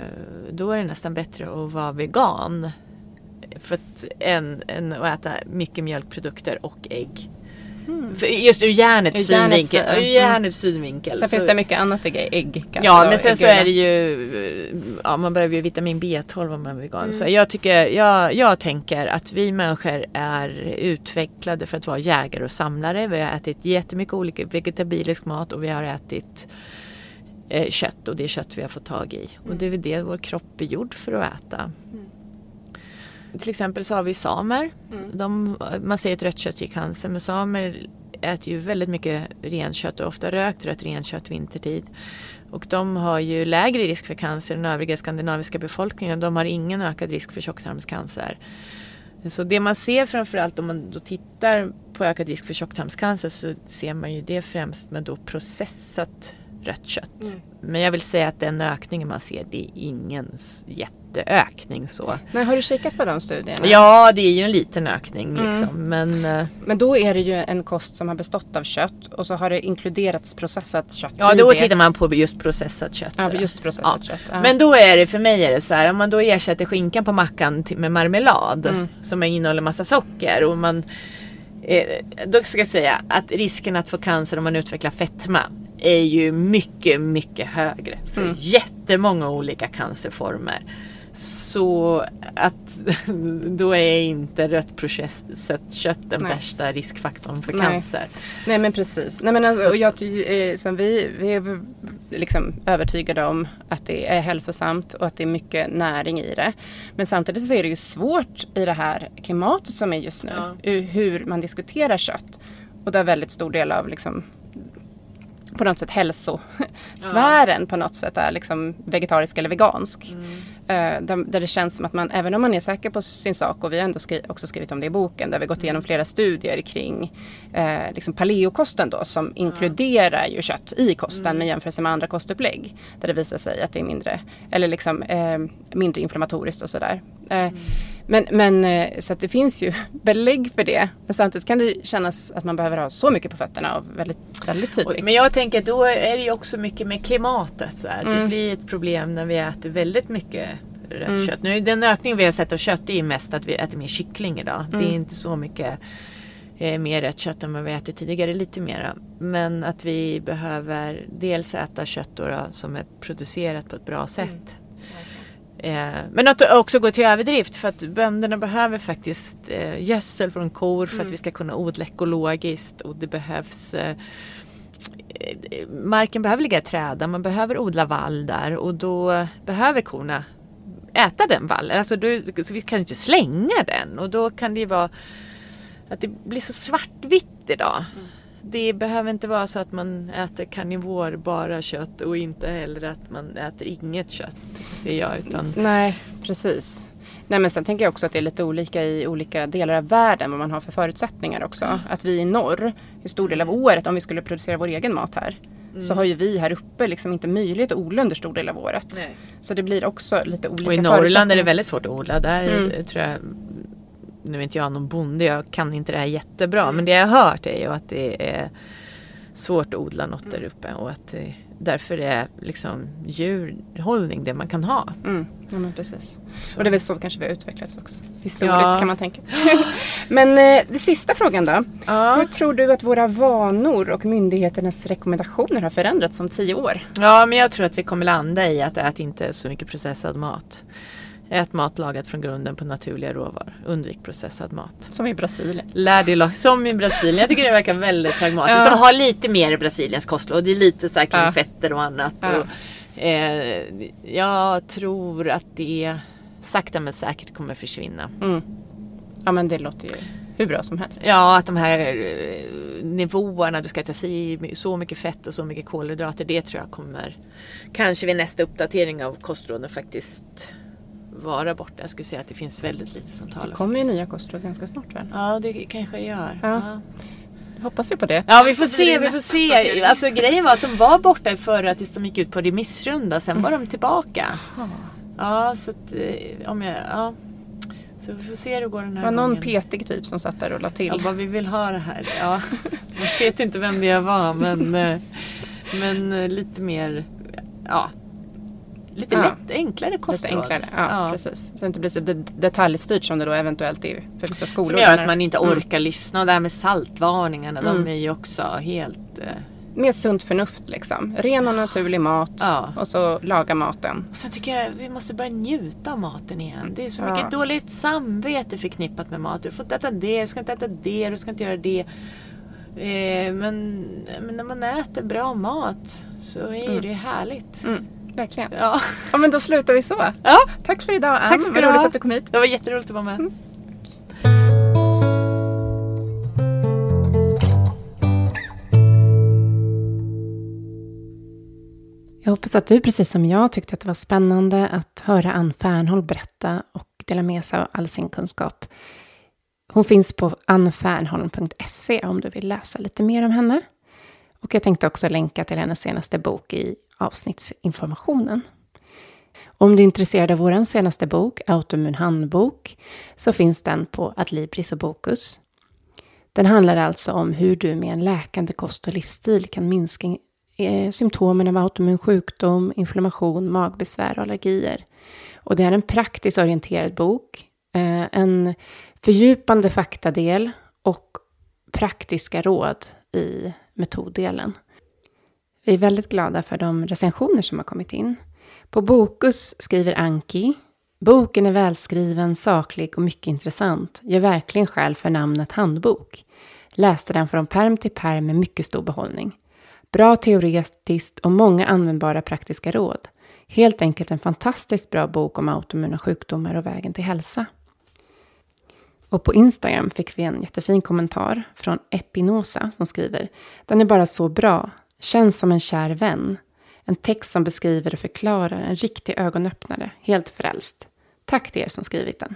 då är det nästan bättre att vara vegan för att, än, än att äta mycket mjölkprodukter och ägg. För just ur järnets synvinkel. Ur järnets synvinkel. Sen så- finns det mycket annat i ägg. kanske Ja men sen så äggula. är det ju, ja man behöver ju vitamin B12 om man är vegan. Mm. Så jag, tycker, jag, jag tänker att vi människor är utvecklade för att vara jägare och samlare. Vi har ätit jättemycket olika vegetabilisk mat och vi har ätit eh, kött och det är kött vi har fått tag i. Och det är väl det vår kropp är gjord för att äta. Till exempel så har vi samer. De, man säger att rött kött ger cancer men samer äter ju väldigt mycket renkött och ofta rökt rött renkött vintertid. Och de har ju lägre risk för cancer än övriga skandinaviska befolkningen. De har ingen ökad risk för tjocktarmscancer. Så det man ser framförallt om man då tittar på ökad risk för tjocktarmscancer så ser man ju det främst med då processat rött kött. Mm. Men jag vill säga att den ökningen man ser det är ingen s- jätteökning så. Men har du kikat på de studierna? Ja det är ju en liten ökning Mm. liksom men eh, Men då är det ju en kost som har bestått av kött och så har det inkluderats processat kött ja då det. tittar man på just processat kött. Ja, just processat Ja. kött. Ja. Men då är det för mig är det så här om man då ersätter skinkan på mackan med marmelad Mm. som innehåller massa socker och man eh, då ska jag säga att risken att få cancer om man utvecklar fetma är ju mycket, mycket högre för Mm. jättemånga olika cancerformer. Så att *laughs* då är inte rött processat kött den Nej. värsta riskfaktorn för Nej. cancer. Nej men precis. Nej, men alltså, och jag, eh, som vi, vi är liksom övertygade om att det är hälsosamt och att det är mycket näring i det. Men samtidigt så är det ju svårt i det här klimatet som är just nu. Ja. ur Hur man diskuterar kött. Och där väldigt stor del av liksom på något sätt hälsosfären på något sätt är liksom vegetarisk eller vegansk. Eh, där, där det känns som att man, även om man är säker på sin sak och vi har ändå skri- också skrivit om det i boken där vi gått igenom flera studier kring eh, liksom paleokosten då som inkluderar ju kött i kosten med jämförelse med andra kostupplägg. Där det visar sig att det är mindre, eller liksom, eh, mindre inflammatoriskt och sådär. Eh, Men, men eh, så att det finns ju *laughs* belägg för det. Men samtidigt kan det kännas att man behöver ha så mycket på fötterna och väldigt, väldigt tydligt. Men jag tänker då är det ju också mycket med klimatet. Så här. Det Mm. blir ett problem när vi äter väldigt mycket rött Mm. kött. Nu, den ökning vi har sett av kött är ju mest att vi äter mer kyckling idag. Det Mm. är inte så mycket eh, mer rött kött än vad vi ätit tidigare, lite mera. Men att vi behöver dels äta kött då, då, som är producerat på ett bra sätt. Eh, men att också gå till överdrift för att bönderna behöver faktiskt eh, gödsel från kor för att vi ska kunna odla ekologiskt och det behövs eh, Marken behöver ligga i träda, man behöver odla vall där och då behöver korna äta den vallen. Alltså då, så vi kan inte slänga den och då kan det ju vara att det blir så svartvitt idag. Det behöver inte vara så att man äter karnivor bara kött och inte heller att man äter inget kött. Ser jag. Utan, Nej, precis. Nej, men sen tänker jag också att det är lite olika i olika delar av världen vad man har för förutsättningar också. Mm. Att vi i norr, i stor del av året, om vi skulle producera vår egen mat här, Mm. så har ju vi här uppe liksom inte möjlighet att odla under stor del av året. Så det blir också lite olika och i Norrland är det väldigt svårt att odla. Där Mm. tror jag, nu är inte jag någon bonde, jag kan inte det här jättebra. Mm. Men det jag har hört är ju att det är svårt att odla något Mm. där uppe. Och att därför är liksom djurhållning det man kan ha. Mm, ja, men precis. Så. Och det är väl så kanske vi har utvecklats också. Historiskt Ja. kan man tänka. *laughs* men eh, den sista frågan då. Hur ja. tror du att våra vanor och myndigheternas rekommendationer har förändrats om tio år? ja, men jag tror att vi kommer landa i att ät inte så mycket processad mat. Ät mat lagat från grunden på naturliga råvaror. Undvik processad mat. Som i Brasilien. Lär dig som i Brasilien. Jag tycker det verkar väldigt pragmatiskt. Ja. Som har lite mer i Brasiliens kostråd. Det är lite så här kring Ja. fetter och annat. Ja. Och, eh, jag tror att det sakta men säkert kommer försvinna. Mm. Ja men det låter ju hur bra som helst. Ja, att de här eh, nivåerna, du ska äta sig så mycket fett och så mycket kolhydrater. Det tror jag kommer kanske vid nästa uppdatering av kostråden faktiskt vara borta. Jag skulle säga att det finns väldigt lite som Det talar för kommer ju nya kostråd ganska snart väl? Ja, det kanske det gör. Ja. Ja. Hoppas vi på det. Ja vi får se, det vi får se. Alltså grejen var att de var borta i förra tills de gick ut på remissrunda. Sen var de tillbaka. Ja så att eh, om jag, ja. Så vi får se hur det går den Det här var någon gången. petig typ som satt där och la till. Ja, vad vi vill ha det här. Ja, *laughs* jag vet inte vem det jag var men, eh, men eh, lite mer, ja. Lite Ja. lätt, enklare Lite kostråd. enklare, ja, precis. Så det inte blir så de- detaljstyrt som det då eventuellt är för vissa skolor. Som gör att man inte Mm. orkar lyssna. Och det här med saltvarningarna, Mm. de är ju också helt... eh, Mer sunt förnuft liksom. Ren och naturlig mat Ja. och så laga maten. Och sen tycker jag vi måste börja njuta av maten igen. Det är så Ja. mycket dåligt samvete förknippat med mat. Du får inte äta det, du ska inte äta det, du ska inte göra det. Eh, men, men när man äter bra mat så är Mm. det härligt. Mm, verkligen. Ja, Ja men då slutar vi så. Ja. Tack för idag Ann. Tack ska Vad roligt ha. att du kom hit. det var jätteroligt att vara med. Jag hoppas att du precis som jag tyckte att det var spännande att höra Ann Fernholm berätta och dela med sig av all sin kunskap. Hon finns på annfernholm.se om du vill läsa lite mer om henne. Och jag tänkte också länka till hennes senaste bok i avsnittsinformationen. Om du är intresserad av vår senaste bok, Autoimmun handbok, så finns den på Adlibris och Bokus. Den handlar alltså om hur du med en läkande kost och livsstil kan minska eh, symptomen av autoimmun sjukdom, inflammation, magbesvär och allergier. Och det är en praktiskt orienterad bok, eh, en fördjupande faktadel och praktiska råd i metoddelen. Vi är väldigt glada för de recensioner som har kommit in. På Bokus skriver Anki Boken är välskriven, saklig och mycket intressant. Gör verkligen skäl för namnet handbok. Läste den från perm till perm med mycket stor behållning. Bra teoretiskt och många användbara praktiska råd. Helt enkelt en fantastiskt bra bok om autoimmuna sjukdomar och vägen till hälsa. Och på Instagram fick vi en jättefin kommentar från Epinosa som skriver Den är bara så bra. Känns som en kär vän. En text som beskriver och förklarar en riktig ögonöppnare. Helt frälst. Tack till er som skrivit den.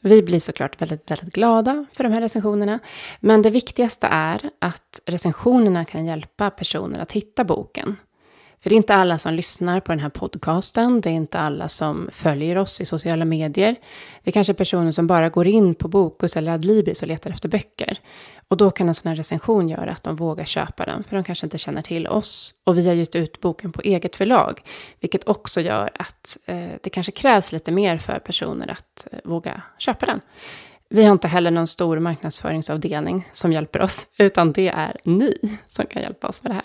Vi blir såklart väldigt, väldigt glada för de här recensionerna. Men det viktigaste är att recensionerna kan hjälpa personer att hitta boken. För det är inte alla som lyssnar på den här podcasten. Det är inte alla som följer oss i sociala medier. Det är kanske personer som bara går in på Bokus eller Adlibris och letar efter böcker. Och då kan en sån här recension göra att de vågar köpa den, för de kanske inte känner till oss. Och vi har gett ut boken på eget förlag, vilket också gör att eh, det kanske krävs lite mer för personer att eh, våga köpa den. Vi har inte heller någon stor marknadsföringsavdelning som hjälper oss, utan det är ni som kan hjälpa oss med det här.